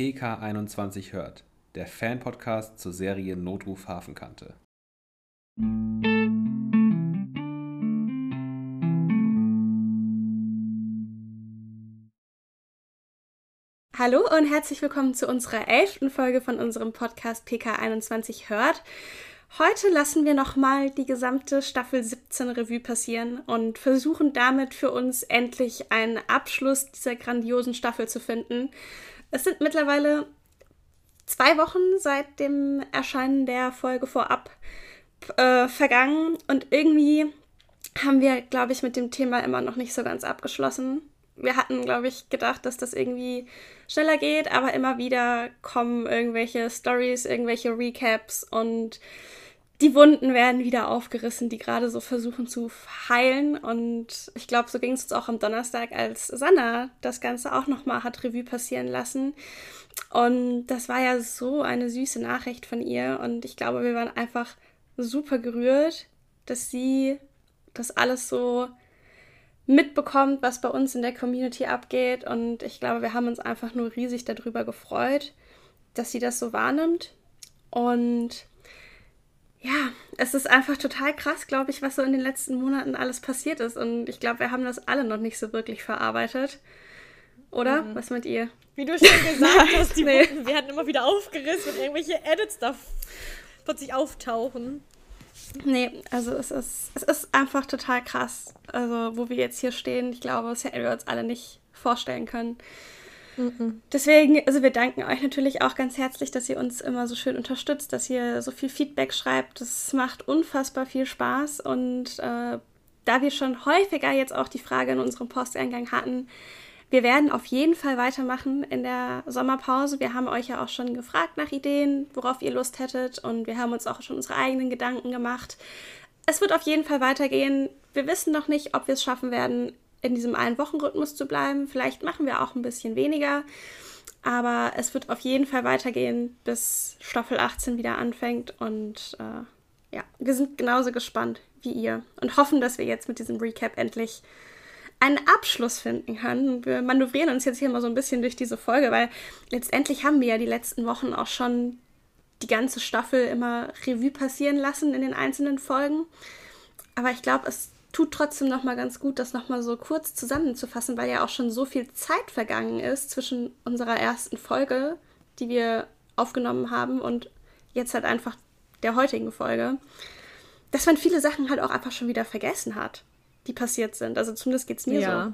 PK21 hört, der Fan-Podcast zur Serie Notruf Hafenkante. Hallo und herzlich willkommen zu unserer elften Folge von unserem Podcast PK21 hört. Heute lassen wir nochmal die gesamte Staffel 17 Revue passieren und versuchen damit für uns endlich einen Abschluss dieser grandiosen Staffel zu finden. Es sind mittlerweile zwei Wochen seit dem Erscheinen der Folge vorab äh, vergangen und irgendwie haben wir, glaube ich, mit dem Thema immer noch nicht so ganz abgeschlossen. Wir hatten, glaube ich, gedacht, dass das irgendwie schneller geht, aber immer wieder kommen irgendwelche Stories, irgendwelche Recaps und die Wunden werden wieder aufgerissen, die gerade so versuchen zu heilen. Und ich glaube, so ging es uns auch am Donnerstag, als Sanna das Ganze auch nochmal hat Revue passieren lassen. Und das war ja so eine süße Nachricht von ihr. Und ich glaube, wir waren einfach super gerührt, dass sie das alles so mitbekommt, was bei uns in der Community abgeht. Und ich glaube, wir haben uns einfach nur riesig darüber gefreut, dass sie das so wahrnimmt. Und ja, es ist einfach total krass, glaube ich, was so in den letzten Monaten alles passiert ist. Und ich glaube, wir haben das alle noch nicht so wirklich verarbeitet. Oder? Mhm. Was meint ihr? Wie du schon gesagt hast, die nee. Werden immer wieder aufgerissen und irgendwelche Edits da plötzlich auftauchen. Nee, also es ist, es ist einfach total krass. Also, wo wir jetzt hier stehen, ich glaube, das hätten wir uns alle nicht vorstellen können. Deswegen, also wir danken euch natürlich auch ganz herzlich, dass ihr uns immer so schön unterstützt, dass ihr so viel Feedback schreibt. Das macht unfassbar viel Spaß. Und äh, da wir schon häufiger jetzt auch die Frage in unserem Posteingang hatten, wir werden auf jeden Fall weitermachen in der Sommerpause. Wir haben euch ja auch schon gefragt nach Ideen, worauf ihr Lust hättet. Und wir haben uns auch schon unsere eigenen Gedanken gemacht. Es wird auf jeden Fall weitergehen. Wir wissen noch nicht, ob wir es schaffen werden, in diesem einen Wochenrhythmus zu bleiben. Vielleicht machen wir auch ein bisschen weniger. Aber es wird auf jeden Fall weitergehen, bis Staffel 18 wieder anfängt. Und äh, ja, wir sind genauso gespannt wie ihr und hoffen, dass wir jetzt mit diesem Recap endlich einen Abschluss finden können. Wir manövrieren uns jetzt hier mal so ein bisschen durch diese Folge, weil letztendlich haben wir ja die letzten Wochen auch schon die ganze Staffel immer Revue passieren lassen in den einzelnen Folgen. Aber ich glaube, es tut trotzdem noch mal ganz gut, das noch mal so kurz zusammenzufassen, weil ja auch schon so viel Zeit vergangen ist zwischen unserer ersten Folge, die wir aufgenommen haben, und jetzt halt einfach der heutigen Folge, dass man viele Sachen halt auch einfach schon wieder vergessen hat, die passiert sind. Also zumindest geht es mir ja. so.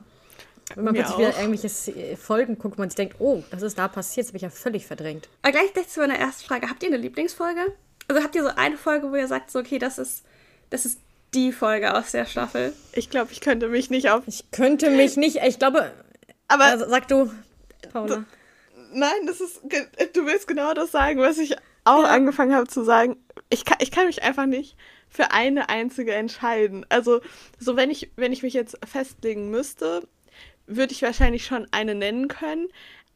Wenn man plötzlich wieder irgendwelche Folgen guckt und man sich denkt, oh, das ist da passiert, das habe ich ja völlig verdrängt. Aber gleich zu meiner ersten Frage. Habt ihr eine Lieblingsfolge? Also habt ihr so eine Folge, wo ihr sagt, so, okay, das ist, das ist die Folge aus der Staffel. Ich glaube, ich könnte mich nicht auf. Ich könnte mich nicht. Ich glaube. Aber. Also, sag du, Paula. Nein, das ist. Du willst genau das sagen, was ich auch ja. angefangen habe zu sagen. Ich kann, ich kann mich einfach nicht für eine einzige entscheiden. Also, so wenn ich, wenn ich mich jetzt festlegen müsste, würde ich wahrscheinlich schon eine nennen können.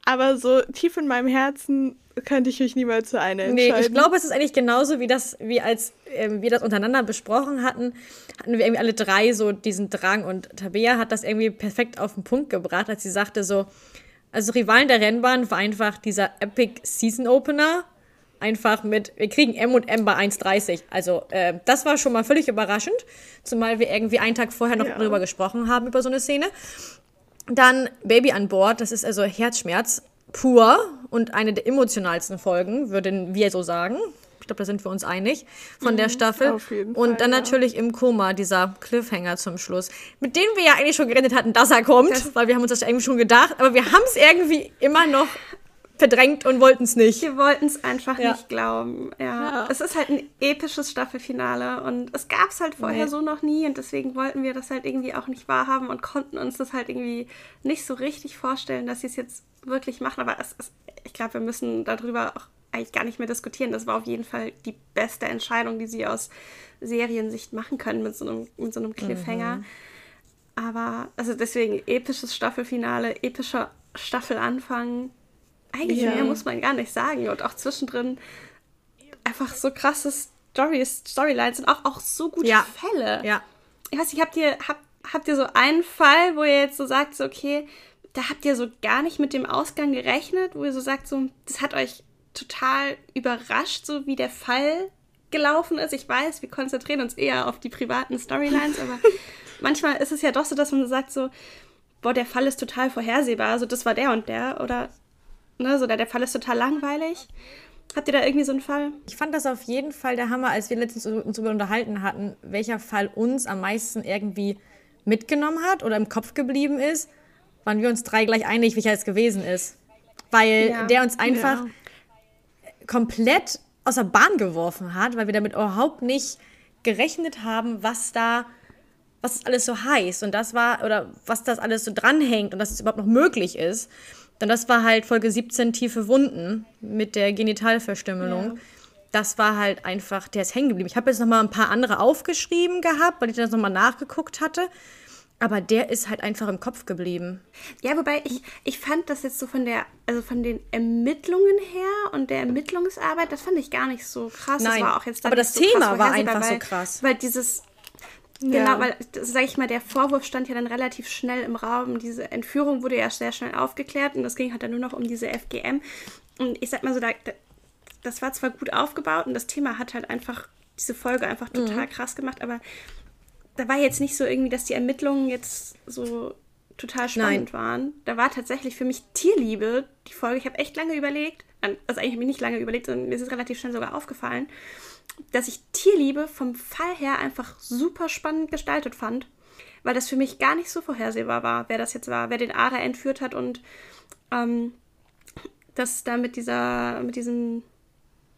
Aber so tief in meinem Herzen könnte ich mich niemals zu einer entscheiden. Nee, ich glaube, es ist eigentlich genauso wie das, wie als äh, wir das untereinander besprochen hatten, hatten wir irgendwie alle drei so diesen Drang und Tabea hat das irgendwie perfekt auf den Punkt gebracht, als sie sagte so, also Rivalen der Rennbahn war einfach dieser Epic Season Opener, einfach mit, wir kriegen M und M bei 1,30. Also äh, das war schon mal völlig überraschend, zumal wir irgendwie einen Tag vorher noch ja. drüber gesprochen haben, über so eine Szene. Dann Baby an Bord, das ist also Herzschmerz pur und eine der emotionalsten Folgen, würden wir so sagen. Ich glaube, da sind wir uns einig von mhm, der Staffel. Auf jeden und Fall, dann ja. natürlich im Koma, dieser Cliffhanger zum Schluss, mit dem wir ja eigentlich schon geredet hatten, dass er kommt, das weil wir haben uns das irgendwie schon gedacht, aber wir haben es irgendwie immer noch verdrängt und wollten es nicht. Wir wollten es einfach ja. nicht glauben. Ja. ja. Es ist halt ein episches Staffelfinale und es gab es halt vorher nee. so noch nie und deswegen wollten wir das halt irgendwie auch nicht wahrhaben und konnten uns das halt irgendwie nicht so richtig vorstellen, dass sie es jetzt wirklich machen. Aber es ist, ich glaube, wir müssen darüber auch eigentlich gar nicht mehr diskutieren. Das war auf jeden Fall die beste Entscheidung, die sie aus Seriensicht machen können mit so einem, mit so einem Cliffhanger. Mhm. Aber, also deswegen episches Staffelfinale, epischer Staffelanfang eigentlich ja. mehr muss man gar nicht sagen. Und auch zwischendrin einfach so krasse Stories, Storylines und auch, auch so gute ja. Fälle. Ja. Ich weiß nicht, habt ihr, habt, habt ihr so einen Fall, wo ihr jetzt so sagt, so, okay, da habt ihr so gar nicht mit dem Ausgang gerechnet, wo ihr so sagt, so, das hat euch total überrascht, so wie der Fall gelaufen ist. Ich weiß, wir konzentrieren uns eher auf die privaten Storylines, aber manchmal ist es ja doch so, dass man sagt so, boah, der Fall ist total vorhersehbar, so das war der und der oder ne, so der, der Fall ist total langweilig. Habt ihr da irgendwie so einen Fall? Ich fand das auf jeden Fall der Hammer, als wir letztens uns darüber unterhalten hatten, welcher Fall uns am meisten irgendwie mitgenommen hat oder im Kopf geblieben ist, waren wir uns drei gleich einig, welcher es gewesen ist. Weil ja. der uns einfach ja. komplett aus der Bahn geworfen hat, weil wir damit überhaupt nicht gerechnet haben, was da, was das alles so heißt und das war, oder was das alles so dranhängt und dass es überhaupt noch möglich ist. Denn das war halt Folge 17, tiefe Wunden mit der Genitalverstümmelung. Ja. Das war halt einfach, der ist hängen geblieben. Ich habe jetzt noch mal ein paar andere aufgeschrieben gehabt, weil ich das noch mal nachgeguckt hatte. Aber der ist halt einfach im Kopf geblieben. Ja, wobei ich, ich fand das jetzt so von der, also von den Ermittlungen her und der Ermittlungsarbeit, das fand ich gar nicht so krass. Nein, das war auch jetzt aber das so Thema war einfach weil, so krass. Weil dieses, ja. genau, weil, sag ich mal, der Vorwurf stand ja dann relativ schnell im Raum. Diese Entführung wurde ja sehr schnell aufgeklärt und das ging halt dann nur noch um diese FGM. Und ich sag mal so, da, das war zwar gut aufgebaut und das Thema hat halt einfach diese Folge einfach total mhm. krass gemacht, aber da war jetzt nicht so irgendwie, dass die Ermittlungen jetzt so total spannend Nein. waren. Da war tatsächlich für mich Tierliebe die Folge. Ich habe echt lange überlegt, also eigentlich habe ich nicht lange überlegt, sondern mir ist es relativ schnell sogar aufgefallen, dass ich Tierliebe vom Fall her einfach super spannend gestaltet fand, weil das für mich gar nicht so vorhersehbar war, wer das jetzt war, wer den Ara entführt hat und ähm, das da mit dieser, mit diesem,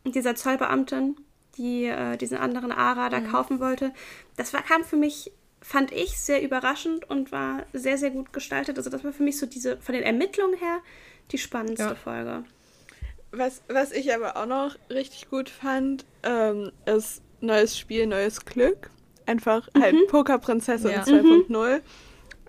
dieser Zollbeamtin die äh, diesen anderen Ara da mhm. kaufen wollte. Das war, kam für mich, fand ich, sehr überraschend und war sehr, sehr gut gestaltet. Also das war für mich so diese, von den Ermittlungen her, die spannendste ja. Folge. Was, was ich aber auch noch richtig gut fand, ähm, ist neues Spiel, neues Glück. Einfach halt mhm. Pokerprinzessin ja. 2.0. Mhm.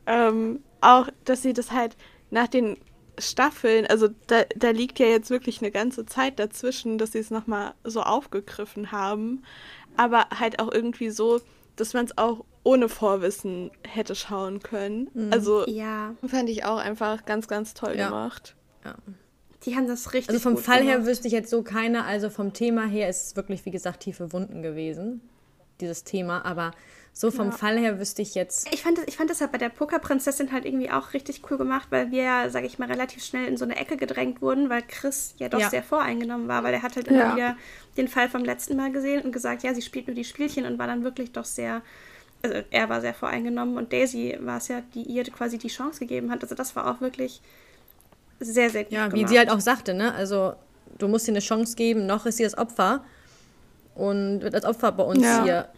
Ähm, auch, dass sie das halt nach den Staffeln, also da, da liegt ja jetzt wirklich eine ganze Zeit dazwischen, dass sie es nochmal so aufgegriffen haben. Aber halt auch irgendwie so, dass man es auch ohne Vorwissen hätte schauen können. Mhm. Also ja. fand ich auch einfach ganz, ganz toll ja. gemacht. Ja. Die haben das richtig. Also vom Fall gemacht. her wüsste ich jetzt so keine. Also vom Thema her ist es wirklich, wie gesagt, tiefe Wunden gewesen, dieses Thema. Aber so vom ja. Fall her wüsste ich jetzt. Ich fand, das, ich fand das halt bei der Pokerprinzessin halt irgendwie auch richtig cool gemacht, weil wir ja, sage ich mal, relativ schnell in so eine Ecke gedrängt wurden, weil Chris ja doch ja. sehr voreingenommen war, weil er hat halt immer ja. wieder den Fall vom letzten Mal gesehen und gesagt, ja, sie spielt nur die Spielchen und war dann wirklich doch sehr, also er war sehr voreingenommen und Daisy war es ja, die ihr quasi die Chance gegeben hat. Also das war auch wirklich sehr, sehr gut. Ja, gemacht. wie sie halt auch sagte, ne? Also du musst ihr eine Chance geben, noch ist sie das Opfer und wird als Opfer bei uns hier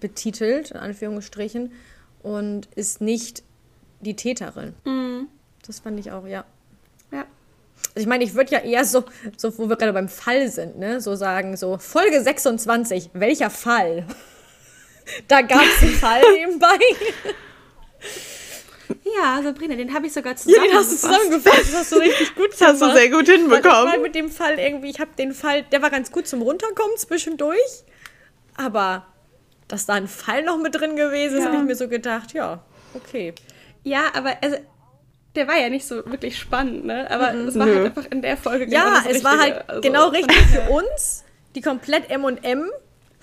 betitelt, in Anführungsstrichen, und ist nicht die Täterin. Mhm. Das fand ich auch, ja. Ja. Also ich meine, ich würde ja eher so, so, wo wir gerade beim Fall sind, ne, so sagen, so Folge 26, welcher Fall? da gab es einen Fall nebenbei. Ja, Sabrina, den habe ich sogar zusammengefasst. Ja, den hast du zusammengefasst. Das hast du richtig gut. Das hast du sehr gut hinbekommen. Weil mit dem Fall irgendwie, ich habe den Fall, der war ganz gut zum Runterkommen zwischendurch. Aber dass da ein Fall noch mit drin gewesen ist, ja. habe ich mir so gedacht, ja, okay. Ja, aber also, der war ja nicht so wirklich spannend, ne? Aber mhm. es war Nö. halt einfach in der Folge genau Ja, es Richtige. war halt also, genau richtig für uns, die komplett M&M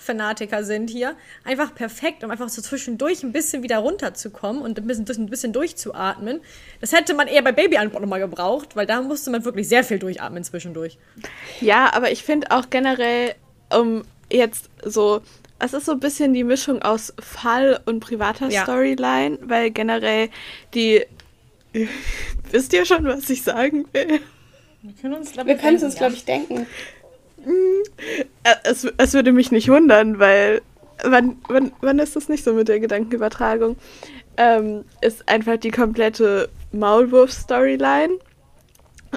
Fanatiker sind hier, einfach perfekt, um einfach so zwischendurch ein bisschen wieder runterzukommen und ein bisschen, ein bisschen durchzuatmen. Das hätte man eher bei Babyantwort nochmal gebraucht, weil da musste man wirklich sehr viel durchatmen zwischendurch. Ja, aber ich finde auch generell, um jetzt so es ist so ein bisschen die Mischung aus Fall und privater ja. Storyline, weil generell die. Wisst ihr schon, was ich sagen will? Wir können uns, glaube ich, uns, glaub ich, denken. Äh, es, es würde mich nicht wundern, weil wann, wann, wann ist das nicht so mit der Gedankenübertragung? Ähm, ist einfach die komplette Maulwurf-Storyline.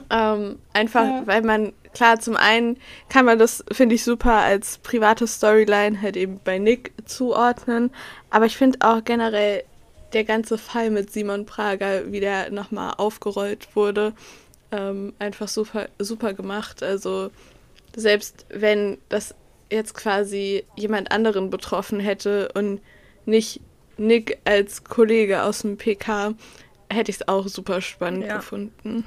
Ähm, einfach, ja. weil man klar, zum einen kann man das, finde ich, super als private Storyline halt eben bei Nick zuordnen. Aber ich finde auch generell der ganze Fall mit Simon Prager, wie der nochmal aufgerollt wurde, ähm, einfach super, super gemacht. Also selbst wenn das jetzt quasi jemand anderen betroffen hätte und nicht Nick als Kollege aus dem PK, hätte ich es auch super spannend ja. gefunden.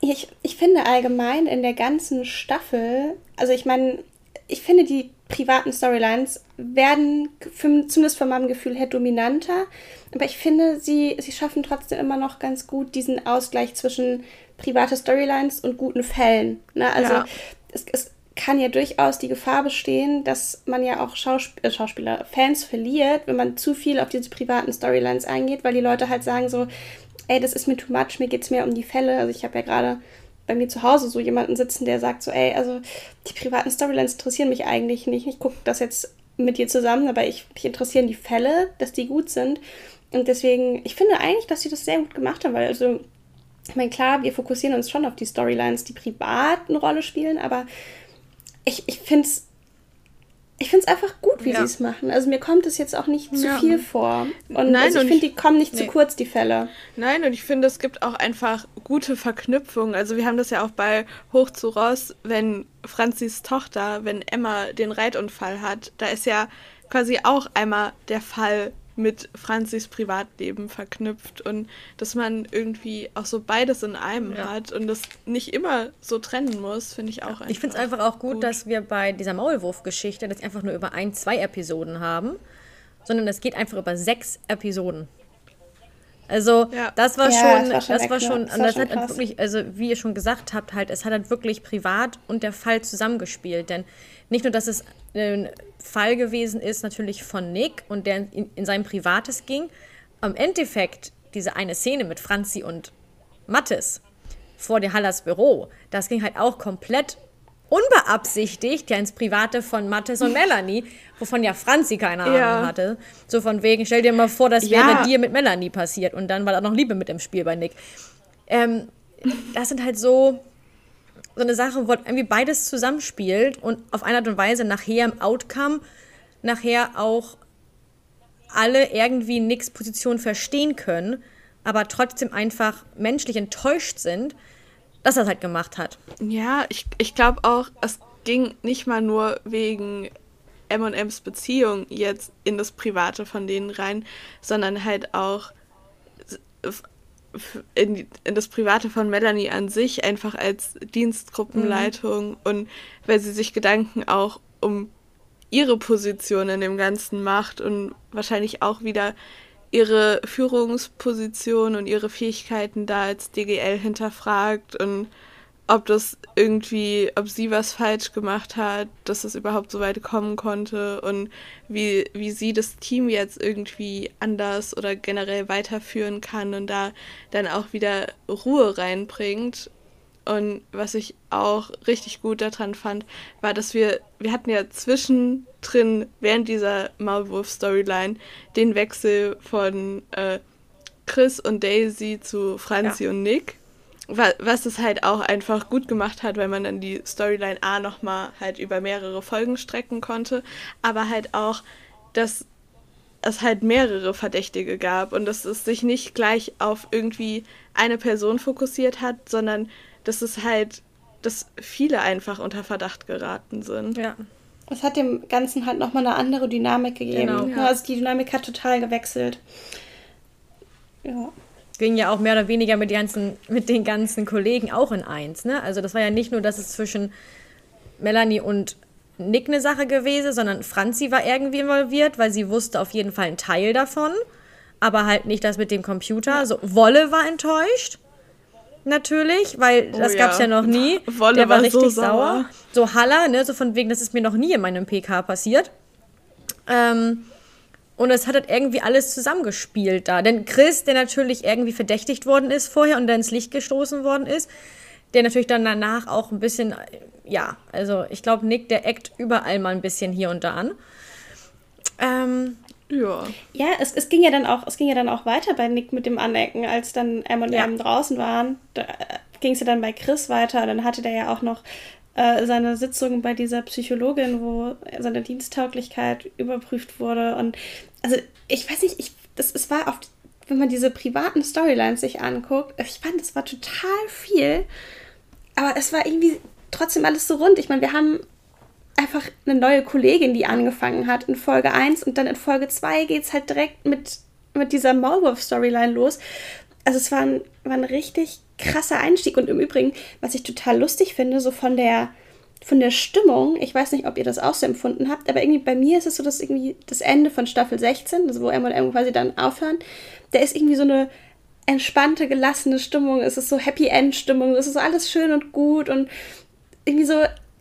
Ich, ich finde allgemein in der ganzen Staffel, also ich meine, ich finde die privaten Storylines werden für, zumindest von meinem Gefühl her dominanter. Aber ich finde, sie, sie schaffen trotzdem immer noch ganz gut diesen Ausgleich zwischen private Storylines und guten Fällen. Ne? Also ja. Es, es kann ja durchaus die Gefahr bestehen, dass man ja auch Schausp äh, Schauspieler, Fans verliert, wenn man zu viel auf diese privaten Storylines eingeht, weil die Leute halt sagen so, ey, das ist mir too much, mir geht es mehr um die Fälle. Also ich habe ja gerade bei mir zu Hause so jemanden sitzen, der sagt so, ey, also die privaten Storylines interessieren mich eigentlich nicht. Ich gucke das jetzt mit dir zusammen, aber ich, mich interessieren die Fälle, dass die gut sind. Und deswegen, ich finde eigentlich, dass sie das sehr gut gemacht haben, weil also, ich meine, klar, wir fokussieren uns schon auf die Storylines, die privat eine Rolle spielen, aber ich, ich finde es ich finde es einfach gut, wie ja. sie es machen. Also mir kommt es jetzt auch nicht zu ja. viel vor. Und Nein, also ich finde, die kommen nicht nee. zu kurz, die Fälle. Nein, und ich finde, es gibt auch einfach gute Verknüpfungen. Also wir haben das ja auch bei Hoch zu Ross, wenn Franzis Tochter, wenn Emma den Reitunfall hat, da ist ja quasi auch einmal der Fall mit Franzis Privatleben verknüpft und dass man irgendwie auch so beides in einem ja. hat und das nicht immer so trennen muss, finde ich auch einfach. Ich finde es einfach auch gut, gut, dass wir bei dieser Maulwurf-Geschichte das einfach nur über ein, zwei Episoden haben, sondern es geht einfach über sechs Episoden. Also ja. das war ja, schon, das war schon, das war schon, das, war das hat halt wirklich, also wie ihr schon gesagt habt, halt, es hat halt wirklich privat und der Fall zusammengespielt. Denn nicht nur, dass es ein Fall gewesen ist, natürlich von Nick und der in, in sein Privates ging. Am Endeffekt, diese eine Szene mit Franzi und Mattes vor der Hallers Büro, das ging halt auch komplett unbeabsichtigt ja ins Private von Mattes und Melanie, wovon ja Franzi keine Ahnung ja. hatte. So von wegen, stell dir mal vor, das wäre ja. dir mit Melanie passiert und dann war da noch Liebe mit im Spiel bei Nick. Ähm, das sind halt so, so eine Sache, wo irgendwie beides zusammenspielt und auf eine Art und Weise nachher im Outcome nachher auch alle irgendwie Nicks Position verstehen können, aber trotzdem einfach menschlich enttäuscht sind, dass er es halt gemacht hat. Ja, ich, ich glaube auch, es ging nicht mal nur wegen M&M's Beziehung jetzt in das Private von denen rein, sondern halt auch in, in das Private von Melanie an sich, einfach als Dienstgruppenleitung mhm. und weil sie sich Gedanken auch um ihre Position in dem Ganzen macht und wahrscheinlich auch wieder ihre Führungsposition und ihre Fähigkeiten da als DGL hinterfragt und ob das irgendwie, ob sie was falsch gemacht hat, dass es überhaupt so weit kommen konnte und wie, wie sie das Team jetzt irgendwie anders oder generell weiterführen kann und da dann auch wieder Ruhe reinbringt. Und was ich auch richtig gut daran fand, war, dass wir, wir hatten ja zwischendrin während dieser Maulwurf-Storyline den Wechsel von äh, Chris und Daisy zu Franzi ja. und Nick was es halt auch einfach gut gemacht hat, weil man dann die Storyline A nochmal halt über mehrere Folgen strecken konnte, aber halt auch, dass es halt mehrere Verdächtige gab und dass es sich nicht gleich auf irgendwie eine Person fokussiert hat, sondern dass es halt, dass viele einfach unter Verdacht geraten sind. Ja. Es hat dem Ganzen halt nochmal eine andere Dynamik gegeben. Genau. Ja. Also die Dynamik hat total gewechselt. Ja ging ja auch mehr oder weniger mit, ganzen, mit den ganzen Kollegen auch in eins. Ne? Also das war ja nicht nur, dass es zwischen Melanie und Nick eine Sache gewesen, sondern Franzi war irgendwie involviert, weil sie wusste auf jeden Fall einen Teil davon, aber halt nicht das mit dem Computer. Ja. So, Wolle war enttäuscht. Natürlich, weil oh, das gab es ja. ja noch nie. Wolle Der war, war richtig so sauer. sauer. So Haller, ne, so von wegen, das ist mir noch nie in meinem PK passiert. Ähm, und es hat halt irgendwie alles zusammengespielt da. Denn Chris, der natürlich irgendwie verdächtigt worden ist vorher und dann ins Licht gestoßen worden ist, der natürlich dann danach auch ein bisschen, ja, also ich glaube, Nick, der eckt überall mal ein bisschen hier und da an. Ähm, ja. Ja, es, es ging ja dann auch, es ging ja dann auch weiter bei Nick mit dem Anecken, als dann M und M draußen waren. Da äh, ging es ja dann bei Chris weiter. Dann hatte der ja auch noch äh, seine Sitzung bei dieser Psychologin, wo seine Diensttauglichkeit überprüft wurde. Und also ich weiß nicht, ich, das, es war oft, wenn man diese privaten Storylines sich anguckt, ich fand, das war total viel. Aber es war irgendwie trotzdem alles so rund. Ich meine, wir haben einfach eine neue Kollegin, die angefangen hat in Folge 1 und dann in Folge 2 geht es halt direkt mit, mit dieser Maulwurf-Storyline los. also es war ein, war ein richtig krasser Einstieg. Und im Übrigen, was ich total lustig finde, so von der, von der Stimmung, ich weiß nicht, ob ihr das auch so empfunden habt, aber irgendwie bei mir ist es so, dass irgendwie das Ende von Staffel 16, also wo M und M quasi dann aufhören, da ist irgendwie so eine entspannte, gelassene Stimmung, es ist so Happy End Stimmung, es ist alles schön und gut und irgendwie so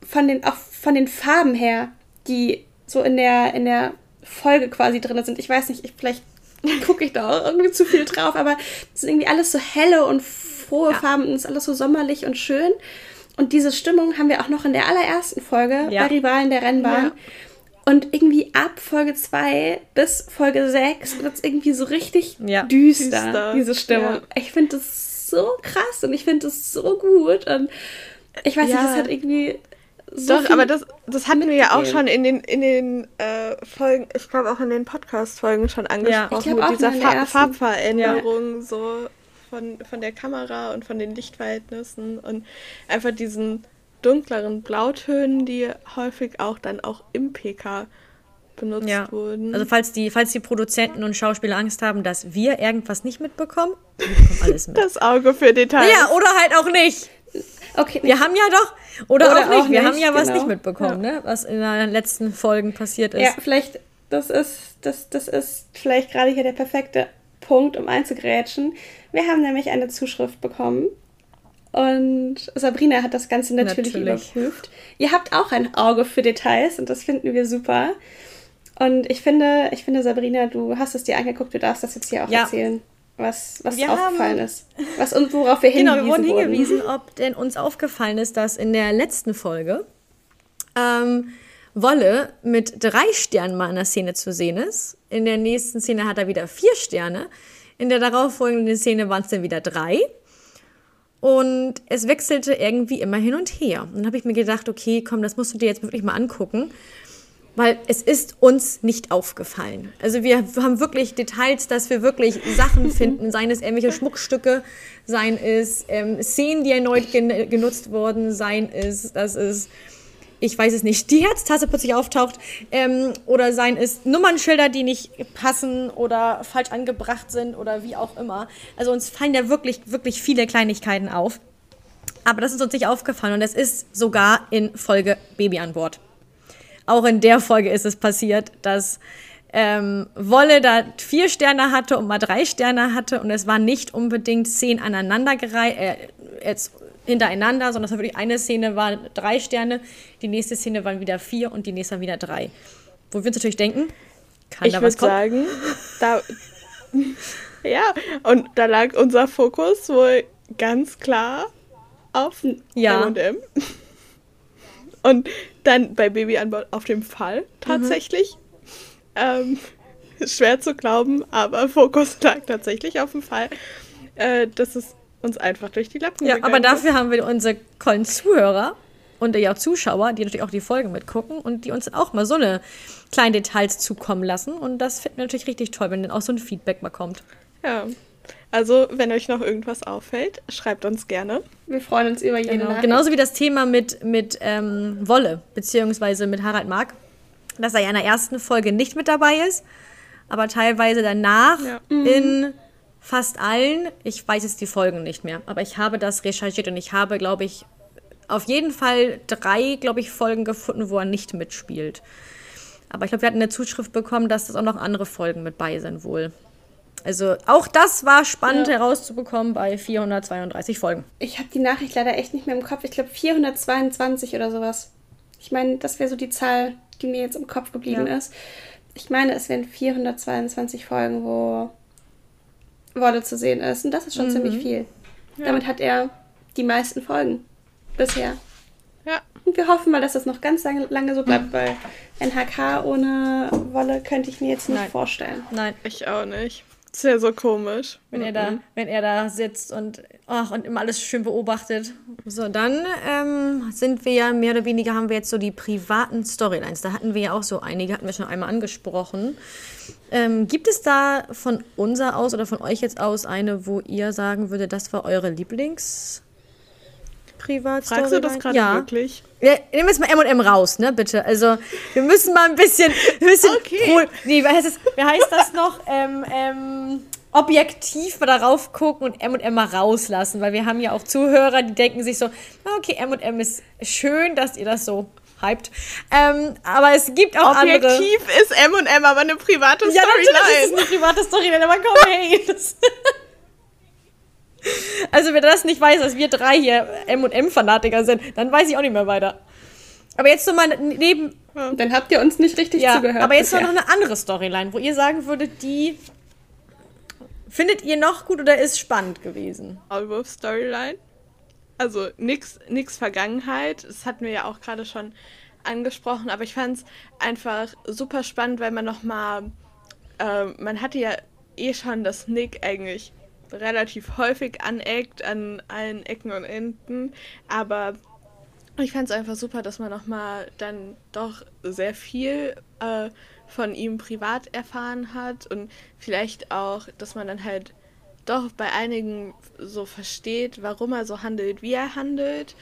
von den, auch von den Farben her, die so in der, in der Folge quasi drin sind. Ich weiß nicht, ich, vielleicht gucke ich da auch irgendwie zu viel drauf, aber es ist irgendwie alles so helle und frohe ja. Farben und es ist alles so sommerlich und schön. Und diese Stimmung haben wir auch noch in der allerersten Folge ja. bei Rivalen der Rennbahn. Ja. Und irgendwie ab Folge 2 bis Folge 6 wird es irgendwie so richtig düster, düster, diese Stimmung. Ich finde das so krass und ich finde das so gut. Und ich weiß nicht, das hat irgendwie. So Doch, aber das, das hatten wir ja auch schon in den, in den äh, Folgen, ich glaube auch in den Podcast-Folgen schon angesprochen, mit dieser Fa Farbveränderung so von, von der Kamera und von den Lichtverhältnissen und einfach diesen dunkleren Blautönen, die häufig auch dann auch im PK benutzt ja. wurden. Also falls die, falls die Produzenten und Schauspieler Angst haben, dass wir irgendwas nicht mitbekommen, wir bekommen alles mit. Das Auge für Details. Ja, oder halt auch nicht. Okay. Wir haben ja doch, oder, oder auch, nicht, auch wir haben ja genau. was nicht mitbekommen, ja. ne? was in den letzten Folgen passiert ist. Ja, vielleicht, das ist, das, das ist vielleicht gerade hier der perfekte Punkt, um einzugrätschen. Wir haben nämlich eine Zuschrift bekommen und Sabrina hat das Ganze natürlich, natürlich, überprüft. Ihr habt auch ein Auge für Details und das finden wir super. Und ich finde, ich finde, Sabrina, du hast es dir angeguckt, du darfst das jetzt hier auch ja. erzählen, was, was aufgefallen haben, ist. Was und worauf wir hingewiesen Genau, wir wurden hingewiesen, ob denn uns aufgefallen ist, dass in der letzten Folge ähm, Wolle mit drei Sternen mal in der Szene zu sehen ist. In der nächsten Szene hat er wieder vier Sterne. In der darauffolgenden Szene waren es dann wieder drei. Und es wechselte irgendwie immer hin und her. Und dann habe ich mir gedacht, okay, komm, das musst du dir jetzt wirklich mal angucken. Weil es ist uns nicht aufgefallen. Also wir haben wirklich Details, dass wir wirklich Sachen finden, seien es irgendwelche Schmuckstücke, seien es ähm, Szenen, die erneut gen genutzt wurden, seien es, dass es ich weiß es nicht, die Herztasse plötzlich auftaucht ähm, oder seien es Nummernschilder, die nicht passen oder falsch angebracht sind oder wie auch immer. Also uns fallen ja wirklich, wirklich viele Kleinigkeiten auf. Aber das ist uns nicht aufgefallen und es ist sogar in Folge Baby an Bord. Auch in der Folge ist es passiert, dass ähm, Wolle da vier Sterne hatte und mal drei Sterne hatte und es war nicht unbedingt zehn aneinandergereiht, äh, jetzt hintereinander, sondern es war wirklich eine Szene war drei Sterne, die nächste Szene waren wieder vier und die nächste war wieder drei. Wo wir uns natürlich denken, kann ich da was kommen? sagen, da, ja, und da lag unser Fokus wohl ganz klar auf ja. M&M. Und dann bei Baby an Bord auf dem Fall tatsächlich. Mhm. Ähm, schwer zu glauben, aber Fokus lag tatsächlich auf dem Fall. Äh, das ist uns einfach durch die Lappen Ja, aber dafür haben wir unsere tollen Zuhörer und ja auch Zuschauer, die natürlich auch die Folgen mitgucken und die uns auch mal so eine kleinen Details zukommen lassen. Und das finden wir natürlich richtig toll, wenn dann auch so ein Feedback mal kommt. Ja. Also, wenn euch noch irgendwas auffällt, schreibt uns gerne. Wir freuen uns über jede genau. Genauso wie das Thema mit, mit ähm, Wolle, beziehungsweise mit Harald Mark, dass er ja in der ersten Folge nicht mit dabei ist, aber teilweise danach ja. in fast allen, ich weiß jetzt die Folgen nicht mehr, aber ich habe das recherchiert und ich habe, glaube ich, auf jeden Fall drei, glaube ich, Folgen gefunden, wo er nicht mitspielt. Aber ich glaube, wir hatten eine Zuschrift bekommen, dass das auch noch andere Folgen mit bei sind wohl. Also auch das war spannend ja. herauszubekommen bei 432 Folgen. Ich habe die Nachricht leider echt nicht mehr im Kopf. Ich glaube 422 oder sowas. Ich meine, das wäre so die Zahl, die mir jetzt im Kopf geblieben ja. ist. Ich meine, es wären 422 Folgen, wo Wolle zu sehen ist. Und das ist schon mhm. ziemlich viel. Ja. Damit hat er die meisten Folgen bisher. Ja. Und wir hoffen mal, dass das noch ganz lange, lange so bleibt, weil NHK ohne Wolle könnte ich mir jetzt nicht Nein. vorstellen. Nein. Ich auch nicht. Das ist ja so komisch. Wenn mhm. er da, wenn er da sitzt und, ach, und immer alles schön beobachtet. So, dann ähm, sind wir ja mehr oder weniger haben wir jetzt so die privaten Storylines. Da hatten wir ja auch so einige, hatten wir schon einmal angesprochen. Ähm, gibt es da von unser aus oder von euch jetzt aus eine, wo ihr sagen würdet, das war eure Lieblings- Privatstory? Fragst du das gerade ja. wirklich? Ja, nehmen wir jetzt mal M&M raus, ne, bitte. Also, wir müssen mal ein bisschen, ein bisschen okay. nee, wie heißt, es, wie heißt das noch? Ähm, ähm, objektiv darauf gucken und M und M mal rauslassen, weil wir haben ja auch Zuhörer, die denken sich so, ah, okay, M und M ist schön, dass ihr das so hyped. Ähm, aber es gibt auch Objektiv andere. Objektiv ist M und M, aber eine private Storyline. Ja, natürlich ist es eine private Storyline, aber komm, hey. Das also wer das nicht weiß, dass wir drei hier M und M Fanatiker sind, dann weiß ich auch nicht mehr weiter. Aber jetzt so mal neben. Dann habt ihr uns nicht richtig ja, zugehört. Aber jetzt bisher. noch eine andere Storyline, wo ihr sagen würdet, die findet ihr noch gut oder ist spannend gewesen? Maulwurf Storyline. Also nix, nix Vergangenheit. Das hatten wir ja auch gerade schon angesprochen, aber ich fand es einfach super spannend, weil man noch mal, äh, man hatte ja eh schon, dass Nick eigentlich relativ häufig aneckt an allen Ecken und Enden, aber ich fand es einfach super, dass man nochmal dann doch sehr viel äh, von ihm privat erfahren hat und vielleicht auch, dass man dann halt doch bei einigen so versteht, warum er so handelt, wie er handelt.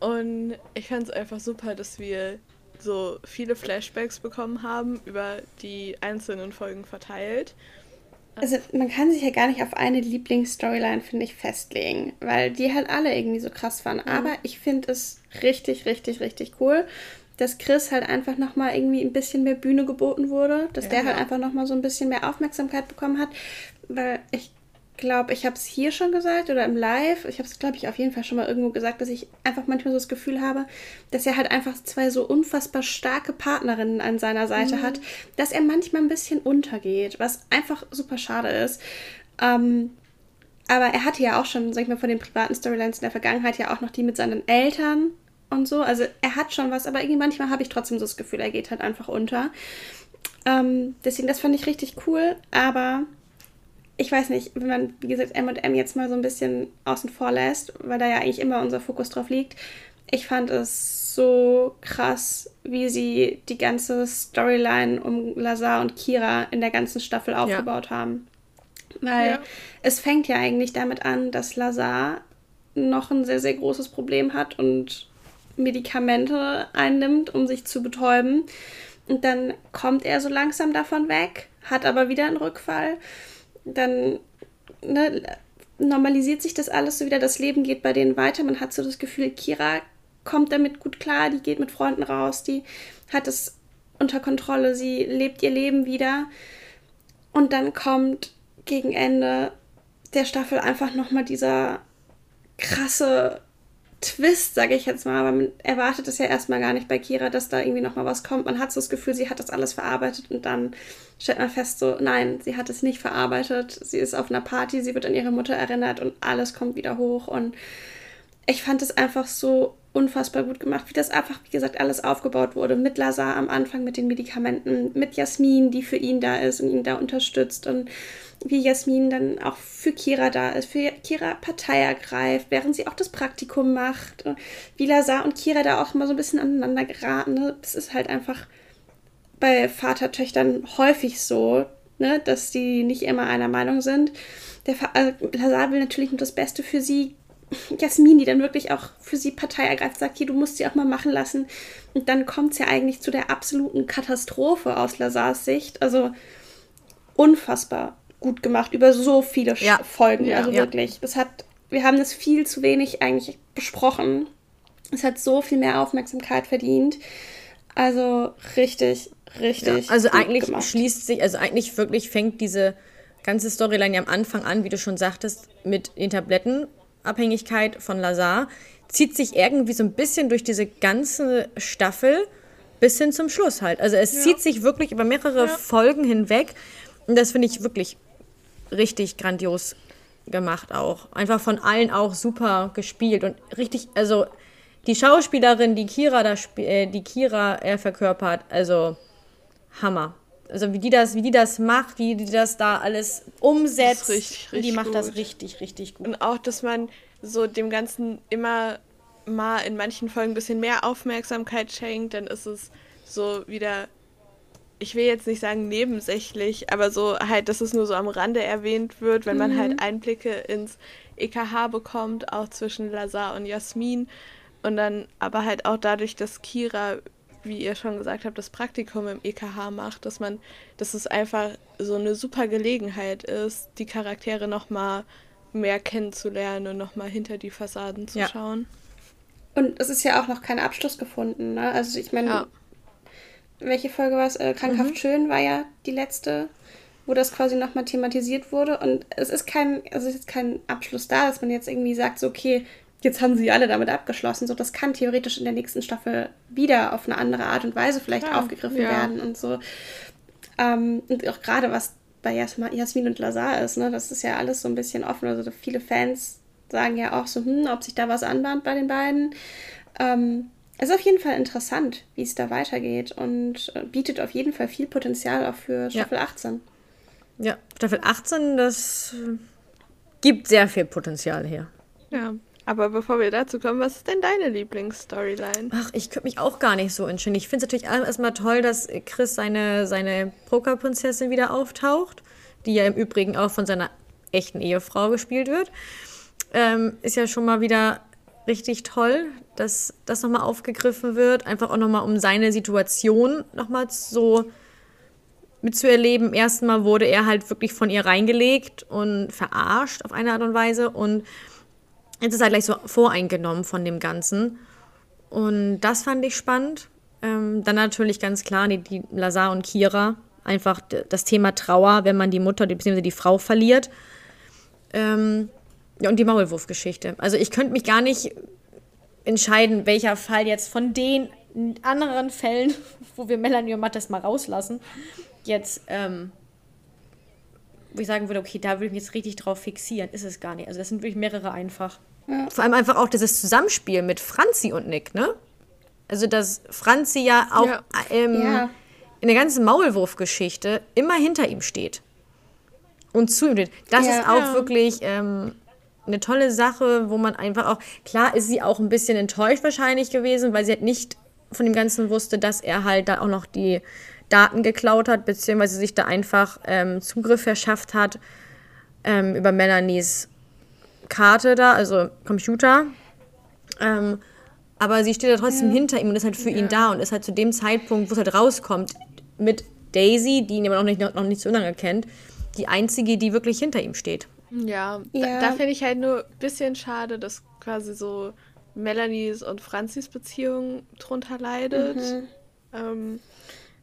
Und ich fand es einfach super, dass wir so viele Flashbacks bekommen haben über die einzelnen Folgen verteilt. Also man kann sich ja gar nicht auf eine Lieblingsstoryline, finde ich, festlegen, weil die halt alle irgendwie so krass waren. Mhm. Aber ich finde es richtig, richtig, richtig cool, dass Chris halt einfach nochmal irgendwie ein bisschen mehr Bühne geboten wurde, dass ja, der halt ja. einfach nochmal so ein bisschen mehr Aufmerksamkeit bekommen hat, weil ich glaube, ich habe es hier schon gesagt oder im Live. Ich habe es, glaube ich, auf jeden Fall schon mal irgendwo gesagt, dass ich einfach manchmal so das Gefühl habe, dass er halt einfach zwei so unfassbar starke Partnerinnen an seiner Seite mhm. hat, dass er manchmal ein bisschen untergeht, was einfach super schade ist. Ähm, aber er hatte ja auch schon, sag ich mal, von den privaten Storylines in der Vergangenheit ja auch noch die mit seinen Eltern und so. Also er hat schon was, aber irgendwie manchmal habe ich trotzdem so das Gefühl, er geht halt einfach unter. Ähm, deswegen, das fand ich richtig cool, aber ich weiß nicht, wenn man, wie gesagt, M&M jetzt mal so ein bisschen außen vor lässt, weil da ja eigentlich immer unser Fokus drauf liegt, ich fand es so krass, wie sie die ganze Storyline um Lazar und Kira in der ganzen Staffel aufgebaut ja. haben. Weil ja. es fängt ja eigentlich damit an, dass Lazar noch ein sehr, sehr großes Problem hat und Medikamente einnimmt, um sich zu betäuben. Und dann kommt er so langsam davon weg, hat aber wieder einen Rückfall dann ne, normalisiert sich das alles so wieder, das Leben geht bei denen weiter. Man hat so das Gefühl, Kira kommt damit gut klar, die geht mit Freunden raus, die hat es unter Kontrolle, sie lebt ihr Leben wieder. Und dann kommt gegen Ende der Staffel einfach nochmal dieser krasse Twist, sage ich jetzt mal, aber man erwartet es ja erstmal gar nicht bei Kira, dass da irgendwie nochmal was kommt. Man hat so das Gefühl, sie hat das alles verarbeitet und dann stellt man fest, so, nein, sie hat es nicht verarbeitet. Sie ist auf einer Party, sie wird an ihre Mutter erinnert und alles kommt wieder hoch. Und ich fand es einfach so unfassbar gut gemacht, wie das einfach, wie gesagt, alles aufgebaut wurde. Mit Lazar am Anfang, mit den Medikamenten, mit Jasmin, die für ihn da ist und ihn da unterstützt und wie Jasmin dann auch für Kira da ist, für Kira Partei ergreift, während sie auch das Praktikum macht. Wie Lazar und Kira da auch mal so ein bisschen aneinander geraten. Ne? Das ist halt einfach bei Vatertöchtern häufig so, ne? dass die nicht immer einer Meinung sind. Der also Lazar will natürlich nur das Beste für sie. Jasmin, die dann wirklich auch für sie Partei ergreift, sagt, hier, du musst sie auch mal machen lassen. Und dann kommt es ja eigentlich zu der absoluten Katastrophe aus Lazars Sicht. Also unfassbar gut gemacht über so viele ja. Folgen. Ja, also wirklich. Das hat, wir haben das viel zu wenig eigentlich besprochen. Es hat so viel mehr Aufmerksamkeit verdient. Also richtig, richtig. Also eigentlich gemacht. schließt sich, also eigentlich wirklich fängt diese ganze Storyline ja am Anfang an, wie du schon sagtest, mit den Tablettenabhängigkeit von Lazar, zieht sich irgendwie so ein bisschen durch diese ganze Staffel bis hin zum Schluss halt. Also es ja. zieht sich wirklich über mehrere ja. Folgen hinweg. Und das finde ich wirklich richtig grandios gemacht auch. Einfach von allen auch super gespielt und richtig, also die Schauspielerin, die Kira da äh, die Kira er verkörpert, also Hammer. Also wie die das, wie die das macht, wie die das da alles umsetzt, richtig, richtig die macht gut. das richtig, richtig gut. Und auch, dass man so dem Ganzen immer mal in manchen Folgen ein bisschen mehr Aufmerksamkeit schenkt, dann ist es so wieder ich will jetzt nicht sagen nebensächlich, aber so halt, dass es nur so am Rande erwähnt wird, wenn man halt mhm. Einblicke ins EKH bekommt, auch zwischen Lazar und Jasmin. Und dann aber halt auch dadurch, dass Kira wie ihr schon gesagt habt, das Praktikum im EKH macht, dass man, dass es einfach so eine super Gelegenheit ist, die Charaktere nochmal mehr kennenzulernen und nochmal hinter die Fassaden zu ja. schauen. Und es ist ja auch noch kein Abschluss gefunden, ne? Also ich meine, ja. Welche Folge war es? Äh, Krankhaft mhm. schön war ja die letzte, wo das quasi nochmal thematisiert wurde. Und es ist kein, also es ist kein Abschluss da, dass man jetzt irgendwie sagt, so, okay, jetzt haben sie alle damit abgeschlossen. So, das kann theoretisch in der nächsten Staffel wieder auf eine andere Art und Weise vielleicht ja, aufgegriffen ja. werden und so. Ähm, und auch gerade was bei Jasmin und Lazar ist, ne, das ist ja alles so ein bisschen offen. Also viele Fans sagen ja auch so, hm, ob sich da was anbahnt bei den beiden. Ähm, ist auf jeden Fall interessant, wie es da weitergeht und äh, bietet auf jeden Fall viel Potenzial auch für Staffel ja. 18. Ja, Staffel 18, das gibt sehr viel Potenzial her. Ja, aber bevor wir dazu kommen, was ist denn deine Lieblingsstoryline? Ach, ich könnte mich auch gar nicht so entscheiden. Ich finde es natürlich erstmal toll, dass Chris seine, seine Pokerprinzessin wieder auftaucht, die ja im Übrigen auch von seiner echten Ehefrau gespielt wird. Ähm, ist ja schon mal wieder richtig toll, dass das nochmal aufgegriffen wird. Einfach auch nochmal, um seine Situation nochmal so mitzuerleben. Erstmal wurde er halt wirklich von ihr reingelegt und verarscht auf eine Art und Weise und Jetzt ist er gleich so voreingenommen von dem Ganzen. Und das fand ich spannend. Ähm, dann natürlich ganz klar die, die Lazar und Kira. Einfach das Thema Trauer, wenn man die Mutter bzw. die Frau verliert. Ähm, ja, und die Maulwurfgeschichte. Also ich könnte mich gar nicht entscheiden, welcher Fall jetzt von den anderen Fällen, wo wir Melanie und Mattes mal rauslassen, jetzt ähm, wo ich sagen würde, okay, da würde ich mich jetzt richtig drauf fixieren, ist es gar nicht. Also das sind wirklich mehrere einfach. Ja. Vor allem einfach auch dieses Zusammenspiel mit Franzi und Nick, ne? Also dass Franzi ja auch ja. Ähm, ja. in der ganzen Maulwurf-Geschichte immer hinter ihm steht. Und zu ihm steht. Das ist auch wirklich ähm, eine tolle Sache, wo man einfach auch, klar ist sie auch ein bisschen enttäuscht wahrscheinlich gewesen, weil sie halt nicht von dem Ganzen wusste, dass er halt da auch noch die Daten geklaut hat, beziehungsweise sich da einfach ähm, Zugriff verschafft hat ähm, über Melanies Karte da, also Computer. Ähm, aber sie steht da trotzdem ja. hinter ihm und ist halt für ja. ihn da und ist halt zu dem Zeitpunkt, wo es halt rauskommt, mit Daisy, die ihn aber noch nicht, noch nicht so lange kennt, die einzige, die wirklich hinter ihm steht. Ja, ja. da, da finde ich halt nur ein bisschen schade, dass quasi so Melanies und Franzis Beziehung drunter leidet. Mhm. Ähm,